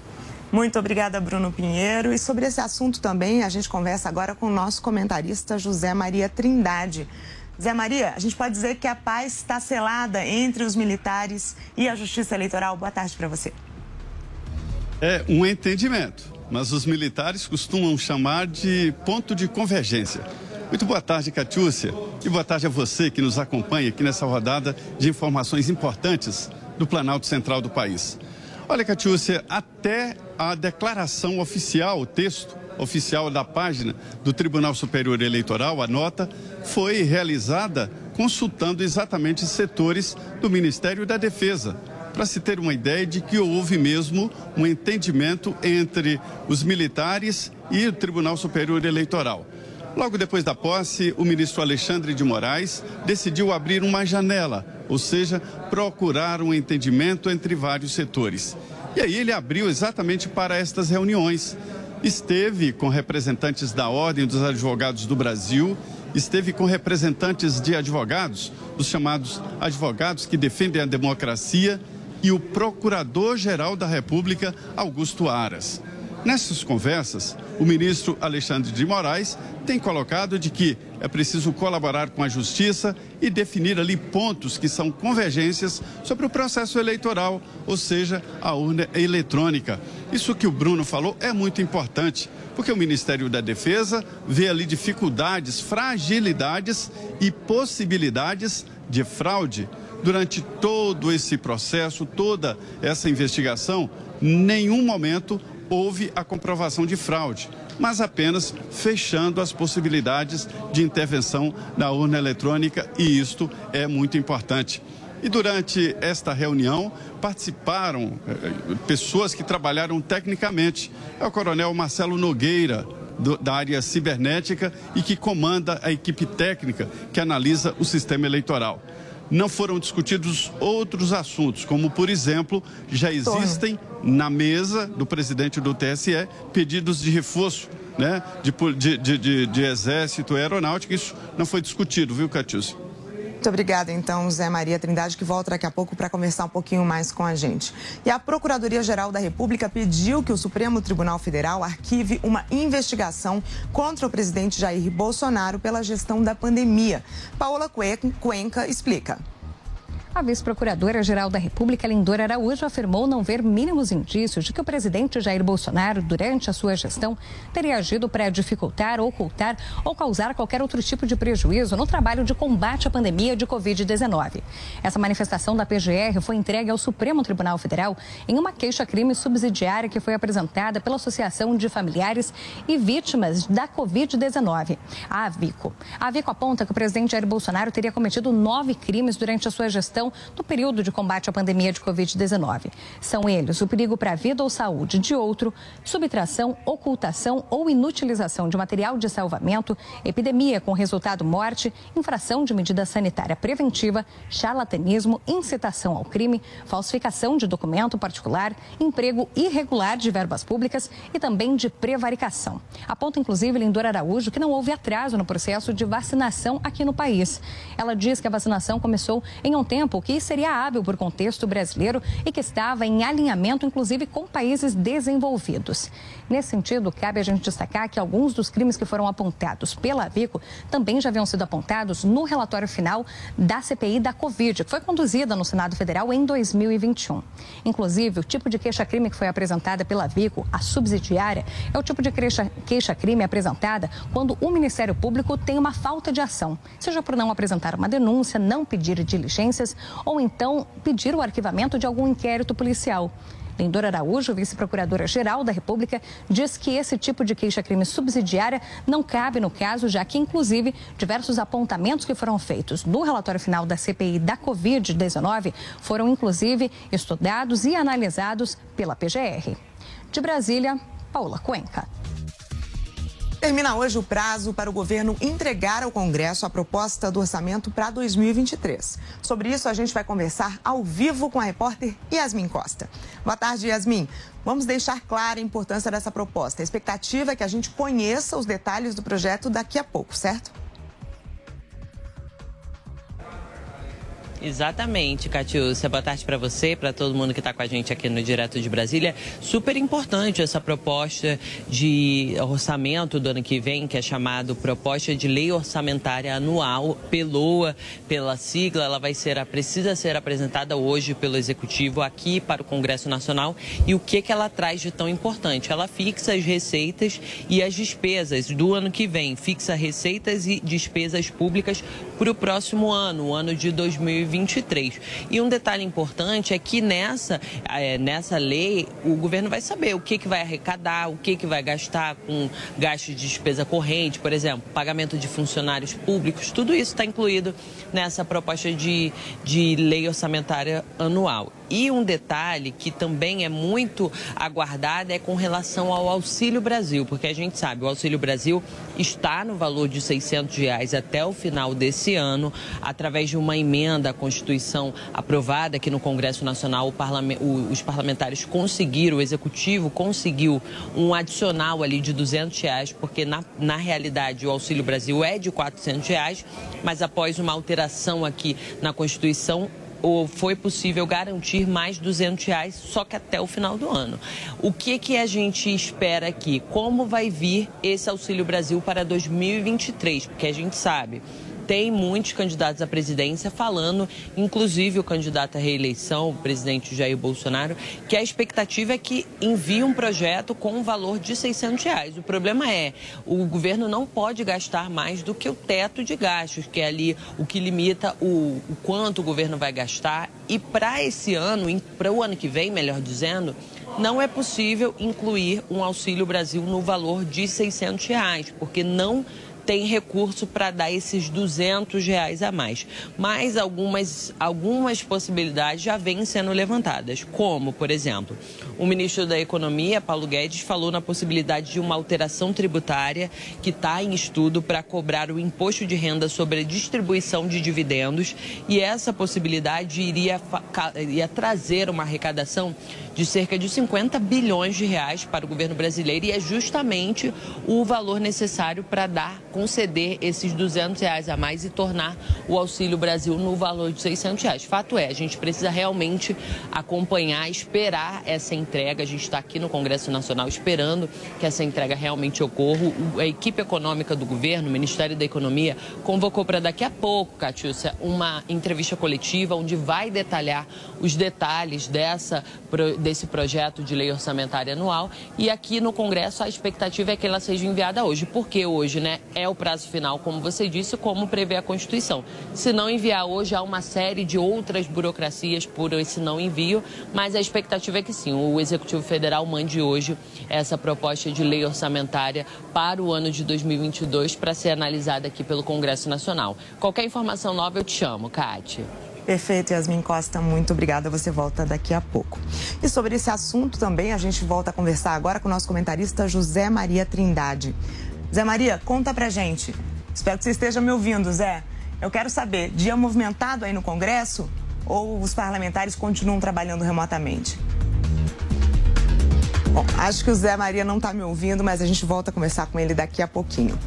Muito obrigada, Bruno Pinheiro. E sobre esse assunto também, a gente conversa agora com o nosso comentarista José Maria Trindade. Zé Maria, a gente pode dizer que a paz está selada entre os militares e a Justiça Eleitoral. Boa tarde para você. É um entendimento, mas os militares costumam chamar de ponto de convergência. Muito boa tarde, Catiúcia, e boa tarde a você que nos acompanha aqui nessa rodada de informações importantes do Planalto Central do país. Olha, Catiúcia, até a declaração oficial, o texto oficial da página do Tribunal Superior Eleitoral, a nota, foi realizada consultando exatamente setores do Ministério da Defesa, para se ter uma ideia de que houve mesmo um entendimento entre os militares e o Tribunal Superior Eleitoral. Logo depois da posse, o ministro Alexandre de Moraes decidiu abrir uma janela, ou seja, procurar um entendimento entre vários setores. E aí ele abriu exatamente para estas reuniões. Esteve com representantes da Ordem dos Advogados do Brasil, esteve com representantes de advogados, os chamados advogados que defendem a democracia, e o Procurador-Geral da República, Augusto Aras. Nessas conversas, o ministro Alexandre de Moraes tem colocado de que é preciso colaborar com a justiça e definir ali pontos que são convergências sobre o processo eleitoral, ou seja, a urna eletrônica. Isso que o Bruno falou é muito importante, porque o Ministério da Defesa vê ali dificuldades, fragilidades e possibilidades de fraude. Durante todo esse processo, toda essa investigação, nenhum momento houve a comprovação de fraude, mas apenas fechando as possibilidades de intervenção na urna eletrônica e isto é muito importante. E durante esta reunião participaram eh, pessoas que trabalharam tecnicamente. É o coronel Marcelo Nogueira, do, da área cibernética e que comanda a equipe técnica que analisa o sistema eleitoral não foram discutidos outros assuntos, como, por exemplo, já existem na mesa do presidente do TSE pedidos de reforço né, de, de, de, de exército aeronáutica. Isso não foi discutido, viu, Catiúcio? Muito obrigada, então, Zé Maria Trindade, que volta daqui a pouco para conversar um pouquinho mais com a gente. E a Procuradoria-Geral da República pediu que o Supremo Tribunal Federal arquive uma investigação contra o presidente Jair Bolsonaro pela gestão da pandemia. Paola Cuenca explica. A vice-procuradora-geral da República, Lindora Araújo, afirmou não ver mínimos indícios de que o presidente Jair Bolsonaro, durante a sua gestão, teria agido para dificultar, ocultar ou causar qualquer outro tipo de prejuízo no trabalho de combate à pandemia de Covid-19. Essa manifestação da PGR foi entregue ao Supremo Tribunal Federal em uma queixa-crime subsidiária que foi apresentada pela Associação de Familiares e Vítimas da Covid-19, a Avico. A Avico aponta que o presidente Jair Bolsonaro teria cometido nove crimes durante a sua gestão no período de combate à pandemia de Covid-19. São eles o perigo para a vida ou saúde de outro, subtração, ocultação ou inutilização de material de salvamento, epidemia com resultado morte, infração de medida sanitária preventiva, charlatanismo, incitação ao crime, falsificação de documento particular, emprego irregular de verbas públicas e também de prevaricação. Aponta, inclusive, Lindor Araújo que não houve atraso no processo de vacinação aqui no país. Ela diz que a vacinação começou em um tempo tempo que seria hábil por contexto brasileiro e que estava em alinhamento, inclusive, com países desenvolvidos. Nesse sentido, cabe a gente destacar que alguns dos crimes que foram apontados pela Vico também já haviam sido apontados no relatório final da CPI da Covid, que foi conduzida no Senado Federal em 2021. Inclusive, o tipo de queixa-crime que foi apresentada pela Vico, a subsidiária, é o tipo de queixa-crime apresentada quando o Ministério Público tem uma falta de ação, seja por não apresentar uma denúncia, não pedir diligências ou então pedir o arquivamento de algum inquérito policial. Lindor Araújo, vice-procuradora-geral da República, diz que esse tipo de queixa-crime subsidiária não cabe no caso, já que, inclusive, diversos apontamentos que foram feitos no relatório final da CPI da Covid-19 foram, inclusive, estudados e analisados pela PGR. De Brasília, Paula Cuenca. Termina hoje o prazo para o governo entregar ao Congresso a proposta do orçamento para 2023. Sobre isso, a gente vai conversar ao vivo com a repórter Yasmin Costa. Boa tarde, Yasmin. Vamos deixar clara a importância dessa proposta. A expectativa é que a gente conheça os detalhes do projeto daqui a pouco, certo? Exatamente, Catiúcia. Boa tarde para você, para todo mundo que está com a gente aqui no Direto de Brasília. Super importante essa proposta de orçamento do ano que vem, que é chamado Proposta de Lei Orçamentária Anual, PELOA, pela sigla. Ela vai ser, precisa ser apresentada hoje pelo Executivo aqui para o Congresso Nacional. E o que, que ela traz de tão importante? Ela fixa as receitas e as despesas do ano que vem, fixa receitas e despesas públicas para o próximo ano, o ano de 2020. 2023. E um detalhe importante é que nessa, é, nessa lei o governo vai saber o que, que vai arrecadar, o que, que vai gastar com gasto de despesa corrente, por exemplo, pagamento de funcionários públicos, tudo isso está incluído nessa proposta de, de lei orçamentária anual. E um detalhe que também é muito aguardado é com relação ao Auxílio Brasil, porque a gente sabe, o Auxílio Brasil está no valor de 600 reais até o final desse ano, através de uma emenda à Constituição aprovada aqui no Congresso Nacional, os parlamentares conseguiram, o Executivo conseguiu um adicional ali de 200 reais, porque na, na realidade o Auxílio Brasil é de 400 reais, mas após uma alteração aqui na Constituição, ou foi possível garantir mais 200 reais, só que até o final do ano. O que, que a gente espera aqui? Como vai vir esse Auxílio Brasil para 2023? Porque a gente sabe tem muitos candidatos à presidência falando, inclusive o candidato à reeleição, o presidente Jair Bolsonaro, que a expectativa é que envie um projeto com um valor de 600 reais. O problema é, o governo não pode gastar mais do que o teto de gastos, que é ali o que limita o, o quanto o governo vai gastar. E para esse ano, para o ano que vem, melhor dizendo, não é possível incluir um Auxílio Brasil no valor de 600 reais, porque não tem recurso para dar esses 200 reais a mais. Mas algumas, algumas possibilidades já vêm sendo levantadas, como, por exemplo, o ministro da Economia, Paulo Guedes, falou na possibilidade de uma alteração tributária que está em estudo para cobrar o imposto de renda sobre a distribuição de dividendos e essa possibilidade iria, iria trazer uma arrecadação de cerca de 50 bilhões de reais para o governo brasileiro e é justamente o valor necessário para dar, conceder esses 200 reais a mais e tornar o Auxílio Brasil no valor de 600 reais. Fato é, a gente precisa realmente acompanhar, esperar essa entrega. A gente está aqui no Congresso Nacional esperando que essa entrega realmente ocorra. A equipe econômica do governo, o Ministério da Economia, convocou para daqui a pouco, Catiúcia, uma entrevista coletiva onde vai detalhar os detalhes dessa desse projeto de lei orçamentária anual. E aqui no Congresso a expectativa é que ela seja enviada hoje. Porque hoje, né, é o prazo final, como você disse, como prevê a Constituição. Se não enviar hoje, há uma série de outras burocracias por esse não envio, mas a expectativa é que sim, o Executivo Federal mande hoje essa proposta de lei orçamentária para o ano de 2022 para ser analisada aqui pelo Congresso Nacional. Qualquer informação nova eu te chamo, Kátia. Perfeito, Yasmin Costa, muito obrigada. Você volta daqui a pouco. E sobre esse assunto também, a gente volta a conversar agora com o nosso comentarista José Maria Trindade. Zé Maria, conta pra gente. Espero que você esteja me ouvindo, Zé. Eu quero saber, dia movimentado aí no Congresso ou os parlamentares continuam trabalhando remotamente? Bom, acho que o Zé Maria não está me ouvindo, mas a gente volta a conversar com ele daqui a pouquinho.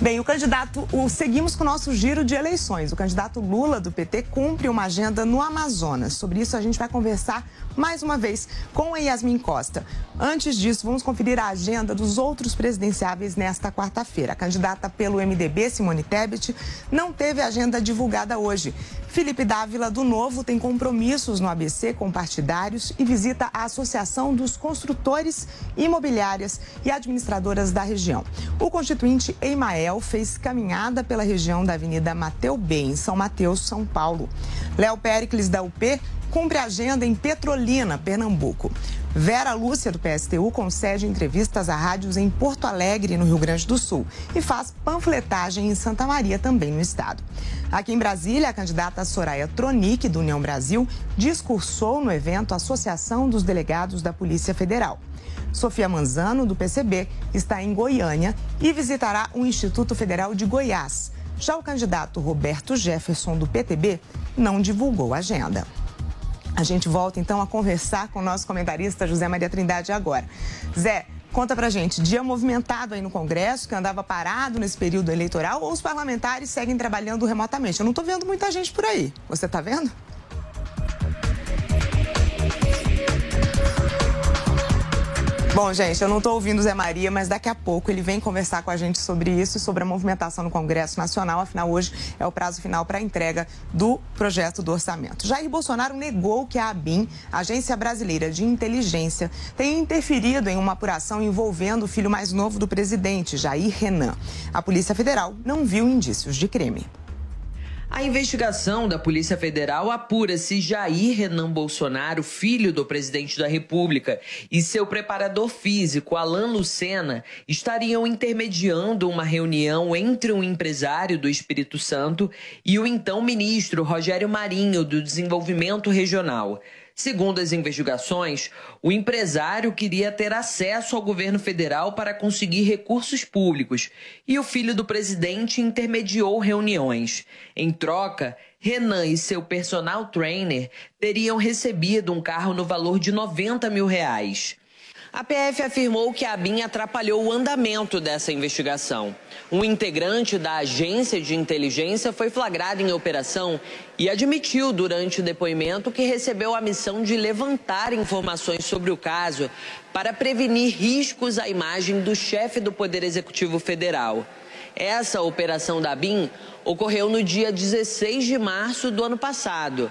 Bem, o candidato, o, seguimos com o nosso giro de eleições. O candidato Lula do PT cumpre uma agenda no Amazonas. Sobre isso a gente vai conversar mais uma vez com a Yasmin Costa. Antes disso, vamos conferir a agenda dos outros presidenciáveis nesta quarta-feira. A candidata pelo MDB, Simone Tebet, não teve agenda divulgada hoje. Felipe Dávila, do Novo, tem compromissos no ABC com partidários e visita a Associação dos Construtores Imobiliárias e Administradoras da região. O constituinte Emael fez caminhada pela região da Avenida Mateu B, em São Mateus, São Paulo. Léo Pericles, da UP, cumpre agenda em Petrolina, Pernambuco. Vera Lúcia, do PSTU, concede entrevistas a rádios em Porto Alegre, no Rio Grande do Sul, e faz panfletagem em Santa Maria, também no estado. Aqui em Brasília, a candidata Soraya Tronic, do União Brasil, discursou no evento Associação dos Delegados da Polícia Federal. Sofia Manzano, do PCB, está em Goiânia e visitará o Instituto Federal de Goiás. Já o candidato Roberto Jefferson, do PTB, não divulgou a agenda. A gente volta então a conversar com o nosso comentarista José Maria Trindade agora. Zé, conta pra gente, dia movimentado aí no Congresso, que andava parado nesse período eleitoral, ou os parlamentares seguem trabalhando remotamente? Eu não tô vendo muita gente por aí. Você tá vendo? Bom, gente, eu não estou ouvindo o Zé Maria, mas daqui a pouco ele vem conversar com a gente sobre isso e sobre a movimentação no Congresso Nacional. Afinal, hoje é o prazo final para a entrega do projeto do orçamento. Jair Bolsonaro negou que a ABIN, Agência Brasileira de Inteligência, tenha interferido em uma apuração envolvendo o filho mais novo do presidente, Jair Renan. A Polícia Federal não viu indícios de crime. A investigação da Polícia Federal apura se Jair Renan Bolsonaro, filho do presidente da República, e seu preparador físico, Alan Lucena, estariam intermediando uma reunião entre um empresário do Espírito Santo e o então ministro Rogério Marinho, do Desenvolvimento Regional. Segundo as investigações, o empresário queria ter acesso ao governo federal para conseguir recursos públicos e o filho do presidente intermediou reuniões. Em troca, Renan e seu personal trainer teriam recebido um carro no valor de 90 mil reais. A PF afirmou que a ABIN atrapalhou o andamento dessa investigação. Um integrante da agência de inteligência foi flagrado em operação e admitiu durante o depoimento que recebeu a missão de levantar informações sobre o caso para prevenir riscos à imagem do chefe do Poder Executivo Federal. Essa operação da ABIN ocorreu no dia 16 de março do ano passado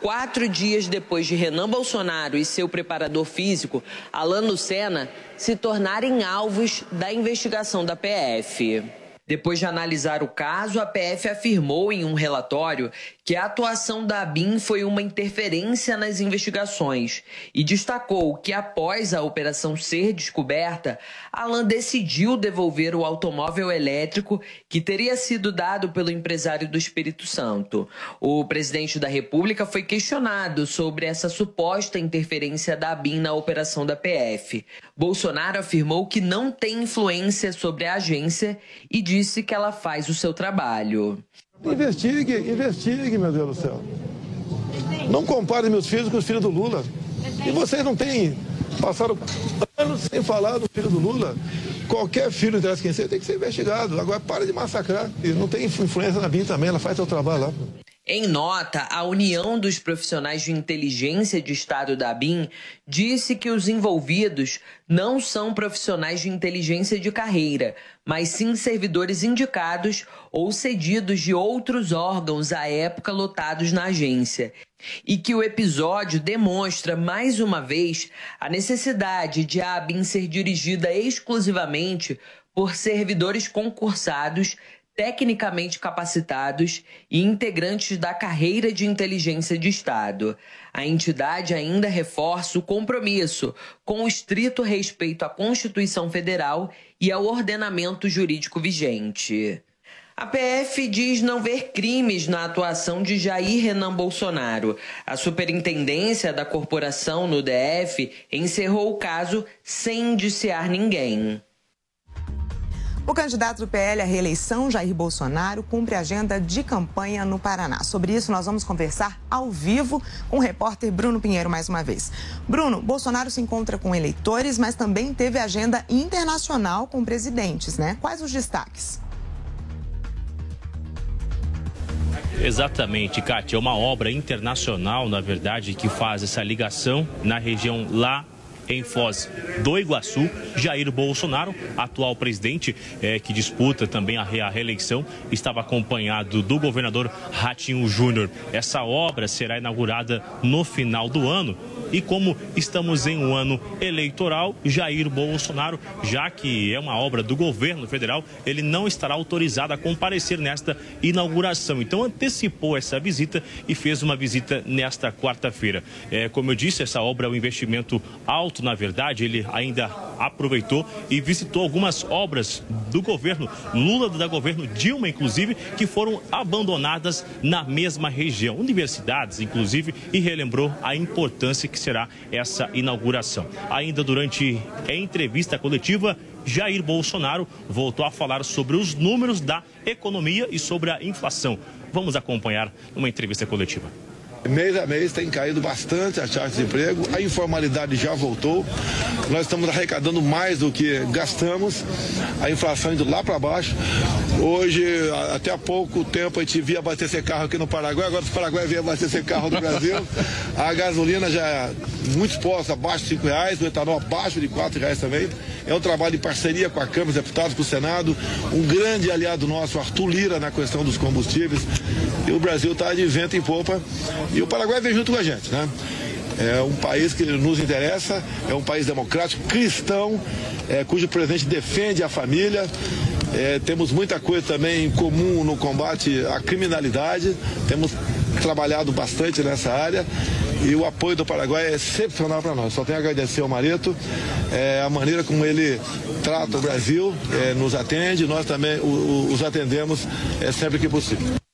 quatro dias depois de Renan Bolsonaro e seu preparador físico, Alan Lucena, se tornarem alvos da investigação da PF. Depois de analisar o caso, a PF afirmou em um relatório que a atuação da ABIN foi uma interferência nas investigações e destacou que, após a operação ser descoberta, Alan decidiu devolver o automóvel elétrico que teria sido dado pelo empresário do Espírito Santo. O presidente da República foi questionado sobre essa suposta interferência da ABIN na operação da PF. Bolsonaro afirmou que não tem influência sobre a agência e disse que ela faz o seu trabalho. Investigue, investigue, meu Deus do céu. Não compare meus filhos com os filhos do Lula. E vocês não têm passaram anos sem falar do filho do Lula. Qualquer filho interessa quem seja tem que ser investigado. Agora para de massacrar. E não tem influência na BIM também, ela faz seu trabalho lá. Em nota, a União dos Profissionais de Inteligência de Estado da ABIN disse que os envolvidos não são profissionais de inteligência de carreira, mas sim servidores indicados ou cedidos de outros órgãos à época lotados na agência. E que o episódio demonstra mais uma vez a necessidade de a ABIN ser dirigida exclusivamente por servidores concursados tecnicamente capacitados e integrantes da carreira de inteligência de Estado. A entidade ainda reforça o compromisso com o estrito respeito à Constituição Federal e ao ordenamento jurídico vigente. A PF diz não ver crimes na atuação de Jair Renan Bolsonaro. A superintendência da corporação no DF encerrou o caso sem indiciar ninguém. O candidato do PL à reeleição, Jair Bolsonaro, cumpre agenda de campanha no Paraná. Sobre isso, nós vamos conversar ao vivo com o repórter Bruno Pinheiro mais uma vez. Bruno, Bolsonaro se encontra com eleitores, mas também teve agenda internacional com presidentes, né? Quais os destaques? Exatamente, Kátia. É uma obra internacional, na verdade, que faz essa ligação na região lá em Foz do Iguaçu. Jair Bolsonaro, atual presidente, é, que disputa também a, a reeleição, estava acompanhado do governador Ratinho Júnior. Essa obra será inaugurada no final do ano E como estamos em um ano eleitoral, Jair Bolsonaro, já que é uma obra do governo federal, ele não estará autorizado a comparecer nesta inauguração. Então antecipou essa visita e fez uma visita nesta quarta-feira. É, como eu disse, essa obra é um investimento alto, na verdade, ele ainda aproveitou e visitou algumas obras do governo Lula, da governo Dilma, inclusive, que foram abandonadas na mesma região. Universidades, inclusive, e relembrou a importância que será essa inauguração. Ainda durante a entrevista coletiva, Jair Bolsonaro voltou a falar sobre os números da economia e sobre a inflação. Vamos acompanhar uma entrevista coletiva. Mês a mês tem caído bastante a taxa de emprego, a informalidade já voltou, nós estamos arrecadando mais do que gastamos, a inflação indo lá para baixo. Hoje, até há pouco tempo, a gente via abastecer carro aqui no Paraguai, agora o Paraguai vem abastecer carro no Brasil. A gasolina já é muito posta, abaixo de 5 reais, o etanol abaixo de 4 reais também. É um trabalho de parceria com a Câmara dos Deputados, com o Senado, um grande aliado nosso, Arthur Lira, na questão dos combustíveis. E o Brasil está de vento em popa. E o Paraguai vem junto com a gente, né? É um país que nos interessa, é um país democrático, cristão, é, cujo presidente defende a família. É, temos muita coisa também em comum no combate à criminalidade. Temos trabalhado bastante nessa área e o apoio do Paraguai é excepcional para nós. Só tenho a agradecer ao Mareto, é, a maneira como ele trata o Brasil, é, nos atende, nós também o, o, os atendemos é, sempre que possível.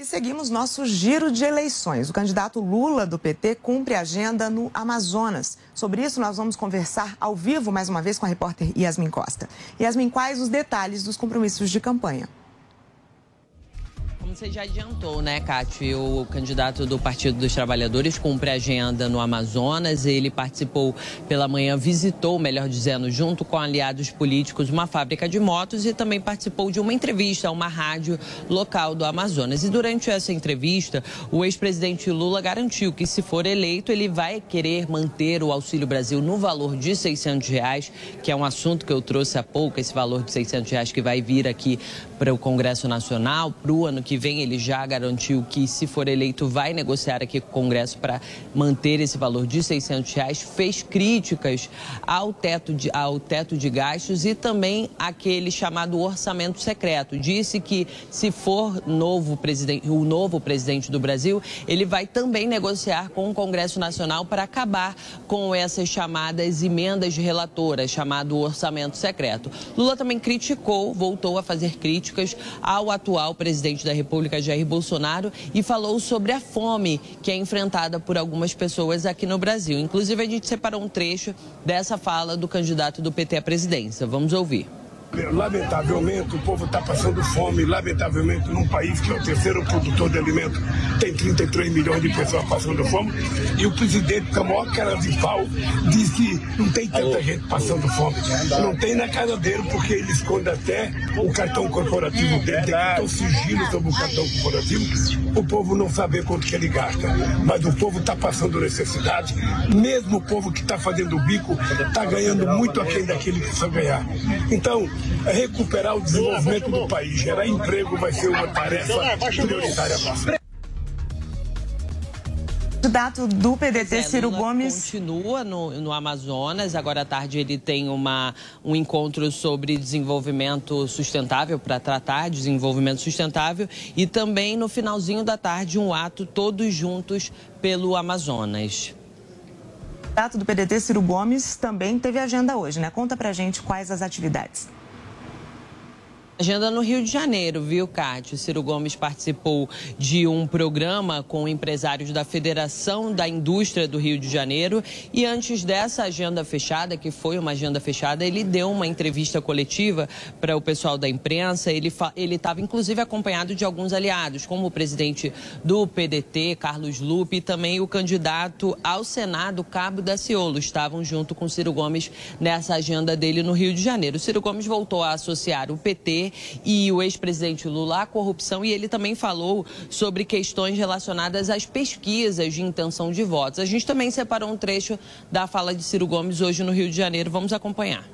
E seguimos nosso giro de eleições. O candidato Lula do PT cumpre agenda no Amazonas. Sobre isso, nós vamos conversar ao vivo mais uma vez com a repórter Yasmin Costa. Yasmin, quais os detalhes dos compromissos de campanha? Como você já adiantou, né, Cátia? O candidato do Partido dos Trabalhadores cumpre a agenda no Amazonas. Ele participou pela manhã, visitou, melhor dizendo, junto com aliados políticos, uma fábrica de motos e também participou de uma entrevista a uma rádio local do Amazonas. E durante essa entrevista, o ex-presidente Lula garantiu que, se for eleito, ele vai querer manter o Auxílio Brasil no valor de 600 reais, que é um assunto que eu trouxe há pouco, esse valor de 600 reais que vai vir aqui para o Congresso Nacional, para o ano que vem. Ele já garantiu que, se for eleito, vai negociar aqui com o Congresso para manter esse valor de 600 reais. Fez críticas ao teto de, ao teto de gastos e também aquele chamado orçamento secreto. Disse que, se for novo presidente, o novo presidente do Brasil, ele vai também negociar com o Congresso Nacional para acabar com essas chamadas emendas relatoras, chamado orçamento secreto. Lula também criticou, voltou a fazer críticas ao atual presidente da República, Jair Bolsonaro, e falou sobre a fome que é enfrentada por algumas pessoas aqui no Brasil. Inclusive, a gente separou um trecho dessa fala do candidato do PT à presidência. Vamos ouvir. Lamentavelmente, o povo está passando fome. Lamentavelmente, num país que é o terceiro produtor de alimento, tem 33 milhões de pessoas passando fome. E o presidente, com a maior cara de pau, diz que não tem tanta gente passando fome. Não tem na casa dele, porque ele esconde até o cartão corporativo dele. Tem que sigilo sobre o cartão corporativo. O povo não sabe quanto que ele gasta. Mas o povo está passando necessidade. Mesmo o povo que está fazendo o bico está ganhando muito aquém daquele que precisa ganhar. Então, recuperar o desenvolvimento do país, gerar emprego vai ser uma tarefa prioritária nossa. Candidato do PDT, É, Ciro Lula Gomes. Continua no, no Amazonas. Agora à tarde ele tem uma, um encontro sobre desenvolvimento sustentável, para tratar de desenvolvimento sustentável. E também no finalzinho da tarde, um ato todos juntos pelo Amazonas. candidato do PDT, Ciro Gomes, também teve agenda hoje, né? Conta pra gente quais as atividades. Agenda no Rio de Janeiro, viu, Cátia? Ciro Gomes participou de um programa com empresários da Federação da Indústria do Rio de Janeiro e antes dessa agenda fechada, que foi uma agenda fechada, ele deu uma entrevista coletiva para o pessoal da imprensa. Ele estava, inclusive, acompanhado de alguns aliados, como o presidente do PDT, Carlos Lupe, e também o candidato ao Senado, Cabo Daciolo. Estavam junto com Ciro Gomes nessa agenda dele no Rio de Janeiro. Ciro Gomes voltou a associar o PT e o ex-presidente Lula corrupção e ele também falou sobre questões relacionadas às pesquisas de intenção de votos. A gente também separou um trecho da fala de Ciro Gomes hoje no Rio de Janeiro. Vamos acompanhar.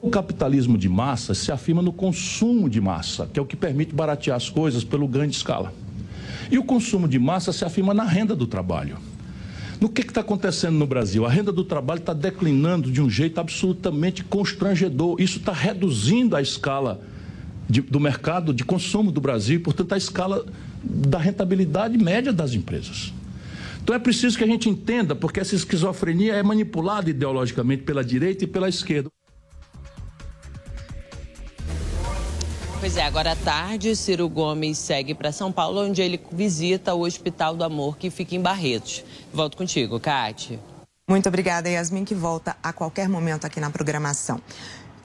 O capitalismo de massa se afirma no consumo de massa, que é o que permite baratear as coisas pelo grande escala. E o consumo de massa se afirma na renda do trabalho. No que está acontecendo no Brasil? A renda do trabalho está declinando de um jeito absolutamente constrangedor. Isso está reduzindo a escala de, do mercado de consumo do Brasil, portanto, a escala da rentabilidade média das empresas. Então é preciso que a gente entenda, porque essa esquizofrenia é manipulada ideologicamente pela direita e pela esquerda. Pois é, agora à tarde, Ciro Gomes segue para São Paulo, onde ele visita o Hospital do Amor, que fica em Barretos. Volto contigo, Kate. Muito obrigada, Yasmin, que volta a qualquer momento aqui na programação.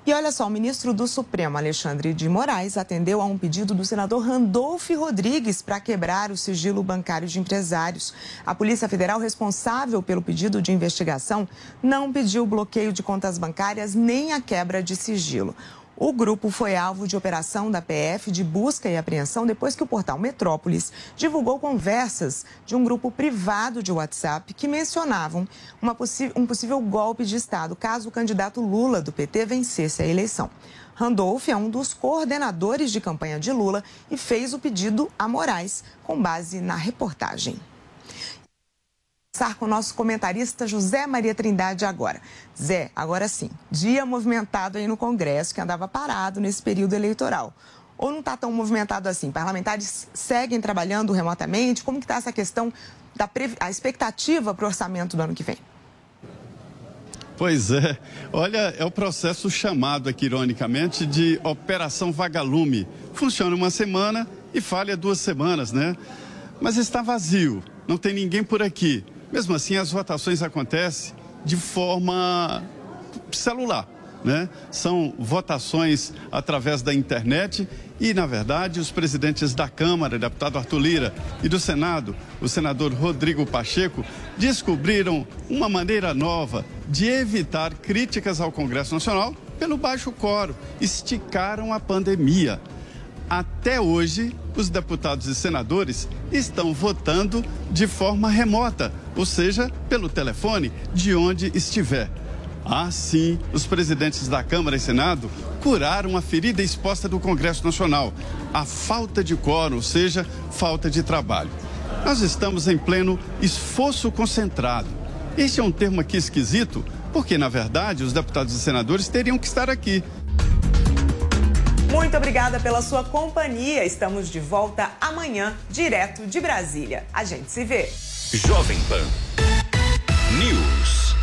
E olha só, o ministro do Supremo, Alexandre de Moraes, atendeu a um pedido do senador Randolph Rodrigues para quebrar o sigilo bancário de empresários. A Polícia Federal, responsável pelo pedido de investigação, não pediu bloqueio de contas bancárias nem a quebra de sigilo. O grupo foi alvo de operação da PF de busca e apreensão depois que o portal Metrópolis divulgou conversas de um grupo privado de WhatsApp que mencionavam um possível golpe de Estado caso o candidato Lula do PT vencesse a eleição. Randolph é um dos coordenadores de campanha de Lula e fez o pedido a Moraes com base na reportagem conversar com o nosso comentarista José Maria Trindade agora. Zé, agora sim, dia movimentado aí no Congresso, que andava parado nesse período eleitoral. Ou não está tão movimentado assim? Parlamentares seguem trabalhando remotamente? Como que está essa questão da a expectativa para o orçamento do ano que vem? Pois é. Olha, é o processo chamado aqui, ironicamente, de Operação Vagalume. Funciona uma semana e falha duas semanas, né? Mas está vazio, não tem ninguém por aqui. Mesmo assim, as votações acontecem de forma celular. Né? São votações através da internet e, na verdade, os presidentes da Câmara, deputado Arthur Lira, e do Senado, o senador Rodrigo Pacheco, descobriram uma maneira nova de evitar críticas ao Congresso Nacional pelo baixo coro. Esticaram a pandemia. Até hoje, os deputados e senadores estão votando de forma remota, ou seja, pelo telefone, de onde estiver. Assim, os presidentes da Câmara e Senado curaram a ferida exposta do Congresso Nacional, a falta de quórum, ou seja, falta de trabalho. Nós estamos em pleno esforço concentrado. Este é um termo aqui esquisito, porque, na verdade, os deputados e senadores teriam que estar aqui muito obrigada pela sua companhia. Estamos de volta amanhã, direto de Brasília. A gente se vê. Jovem Pan News.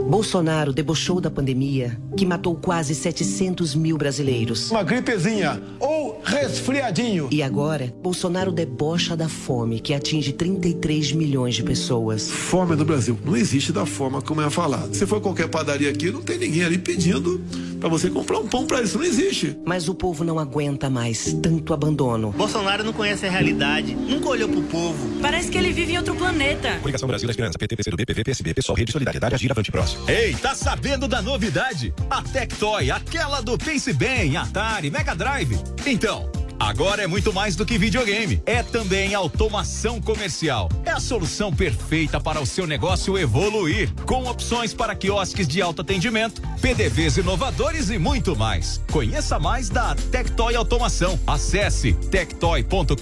Bolsonaro debochou da pandemia, que matou quase 700 mil brasileiros. Uma gripezinha ou resfriadinho. E agora, Bolsonaro debocha da fome, que atinge 33 milhões de pessoas. Fome no Brasil não existe da forma como é falado. Se for qualquer padaria aqui, não tem ninguém ali pedindo para você comprar um pão para isso. Não existe. Mas o povo não aguenta mais tanto abandono. Bolsonaro não conhece a realidade, nunca olhou pro povo. Parece que ele vive em outro planeta. Coligação Brasil da Esperança, PT, PCdoB, PV, PSB, Pessoal, Rede Solidariedade, Agir, Avante Próximo. Ei, tá sabendo da novidade? A Tectoy, aquela do Pense Bem, Atari, Mega Drive. Então, Agora é muito mais do que videogame. É também automação comercial. É a solução perfeita para o seu negócio evoluir, com opções para quiosques de alto atendimento, PDVs inovadores e muito mais. Conheça mais da Tectoy Automação. Acesse tectoy.com.br.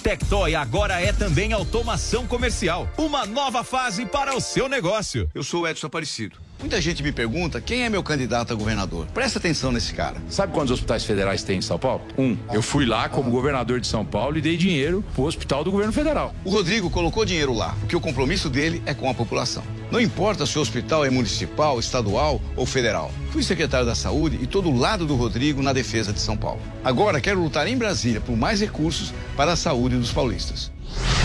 Tectoy agora é também automação comercial. Uma nova fase para o seu negócio. Eu sou o Edson Aparecido. Muita gente me pergunta quem é meu candidato a governador. Presta atenção nesse cara. Sabe quantos hospitais federais tem em São Paulo? Um. Eu fui lá como governador de São Paulo e dei dinheiro pro hospital do governo federal. O Rodrigo colocou dinheiro lá, porque o compromisso dele é com a população. Não importa se o hospital é municipal, estadual ou federal. Fui secretário da Saúde e todo lado do Rodrigo na defesa de São Paulo. Agora quero lutar em Brasília por mais recursos para a saúde dos paulistas.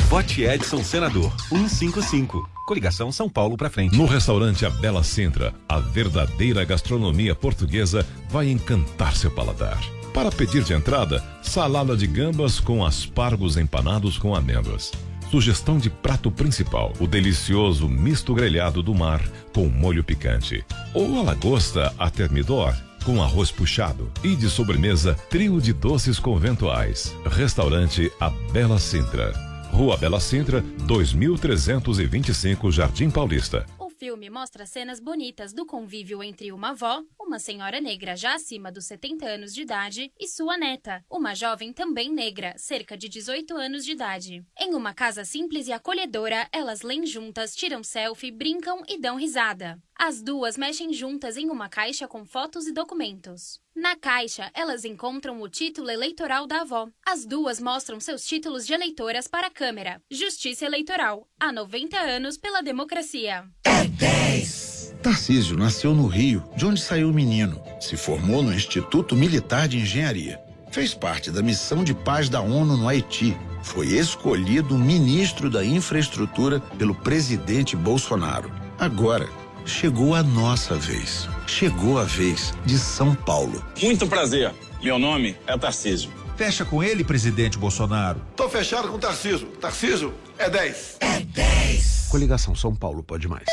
Vote Edson Senador 155. Coligação São Paulo para frente. No restaurante A Bela Sintra, a verdadeira gastronomia portuguesa vai encantar seu paladar. Para pedir de entrada, salada de gambas com aspargos empanados com amêndoas. Sugestão de prato principal: o delicioso misto grelhado do mar com molho picante. Ou a lagosta a termidor com arroz puxado. E de sobremesa, trio de doces conventuais. Restaurante A Bela Sintra. Rua Bela Sintra, 2325 Jardim Paulista. O filme mostra cenas bonitas do convívio entre uma avó, uma senhora negra já acima dos 70 anos de idade, e sua neta, uma jovem também negra, cerca de 18 anos de idade. Em uma casa simples e acolhedora, elas leem juntas, tiram selfie, brincam e dão risada. As duas mexem juntas em uma caixa com fotos e documentos. Na caixa, elas encontram o título eleitoral da avó. As duas mostram seus títulos de eleitoras para a câmera. Justiça Eleitoral. Há 90 anos pela democracia. É 10! Tarcísio nasceu no Rio, de onde saiu o menino. Se formou no Instituto Militar de Engenharia. Fez parte da missão de paz da ONU no Haiti. Foi escolhido ministro da Infraestrutura pelo presidente Bolsonaro. Agora, chegou a nossa vez. Chegou a vez de São Paulo. Muito prazer. Meu nome é Tarcísio. Fecha com ele, presidente Bolsonaro. Tô fechado com o Tarcísio. Tarcísio é 10. É 10. Coligação São Paulo pode mais.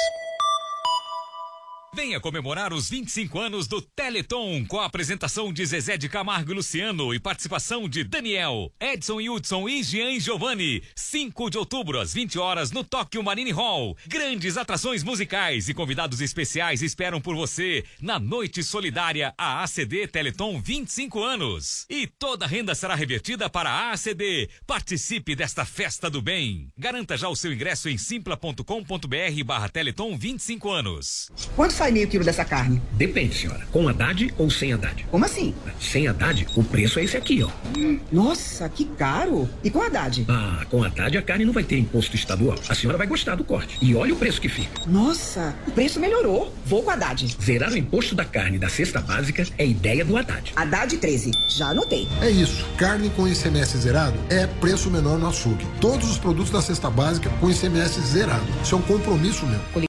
Venha comemorar os 25 anos do Teleton com a apresentação de Zezé de Camargo e Luciano e participação de Daniel, Edson Hudson e Jean Giovanni. 5 de outubro às 20 horas no Tóquio Marine Hall. Grandes atrações musicais e convidados especiais esperam por você na Noite Solidária a ACD Teleton 25 anos. E toda a renda será revertida para a ACD. Participe desta festa do bem. Garanta já o seu ingresso em simpla.com.br barra Teleton 25 anos. Sai meio quilo dessa carne? Depende, senhora. Com Haddad ou sem Haddad? Como assim? Sem Haddad, o preço é esse aqui, ó. Nossa, que caro! E com Haddad? Ah, com Haddad a carne não vai ter imposto estadual. A senhora vai gostar do corte. E olha o preço que fica. Nossa, o preço melhorou. Vou com Haddad. Zerar o imposto da carne da cesta básica é ideia do Haddad. Haddad 13. Já anotei. É isso. Carne com ICMS zerado é preço menor no açougue. Todos os produtos da cesta básica com ICMS zerado. Isso é um compromisso meu.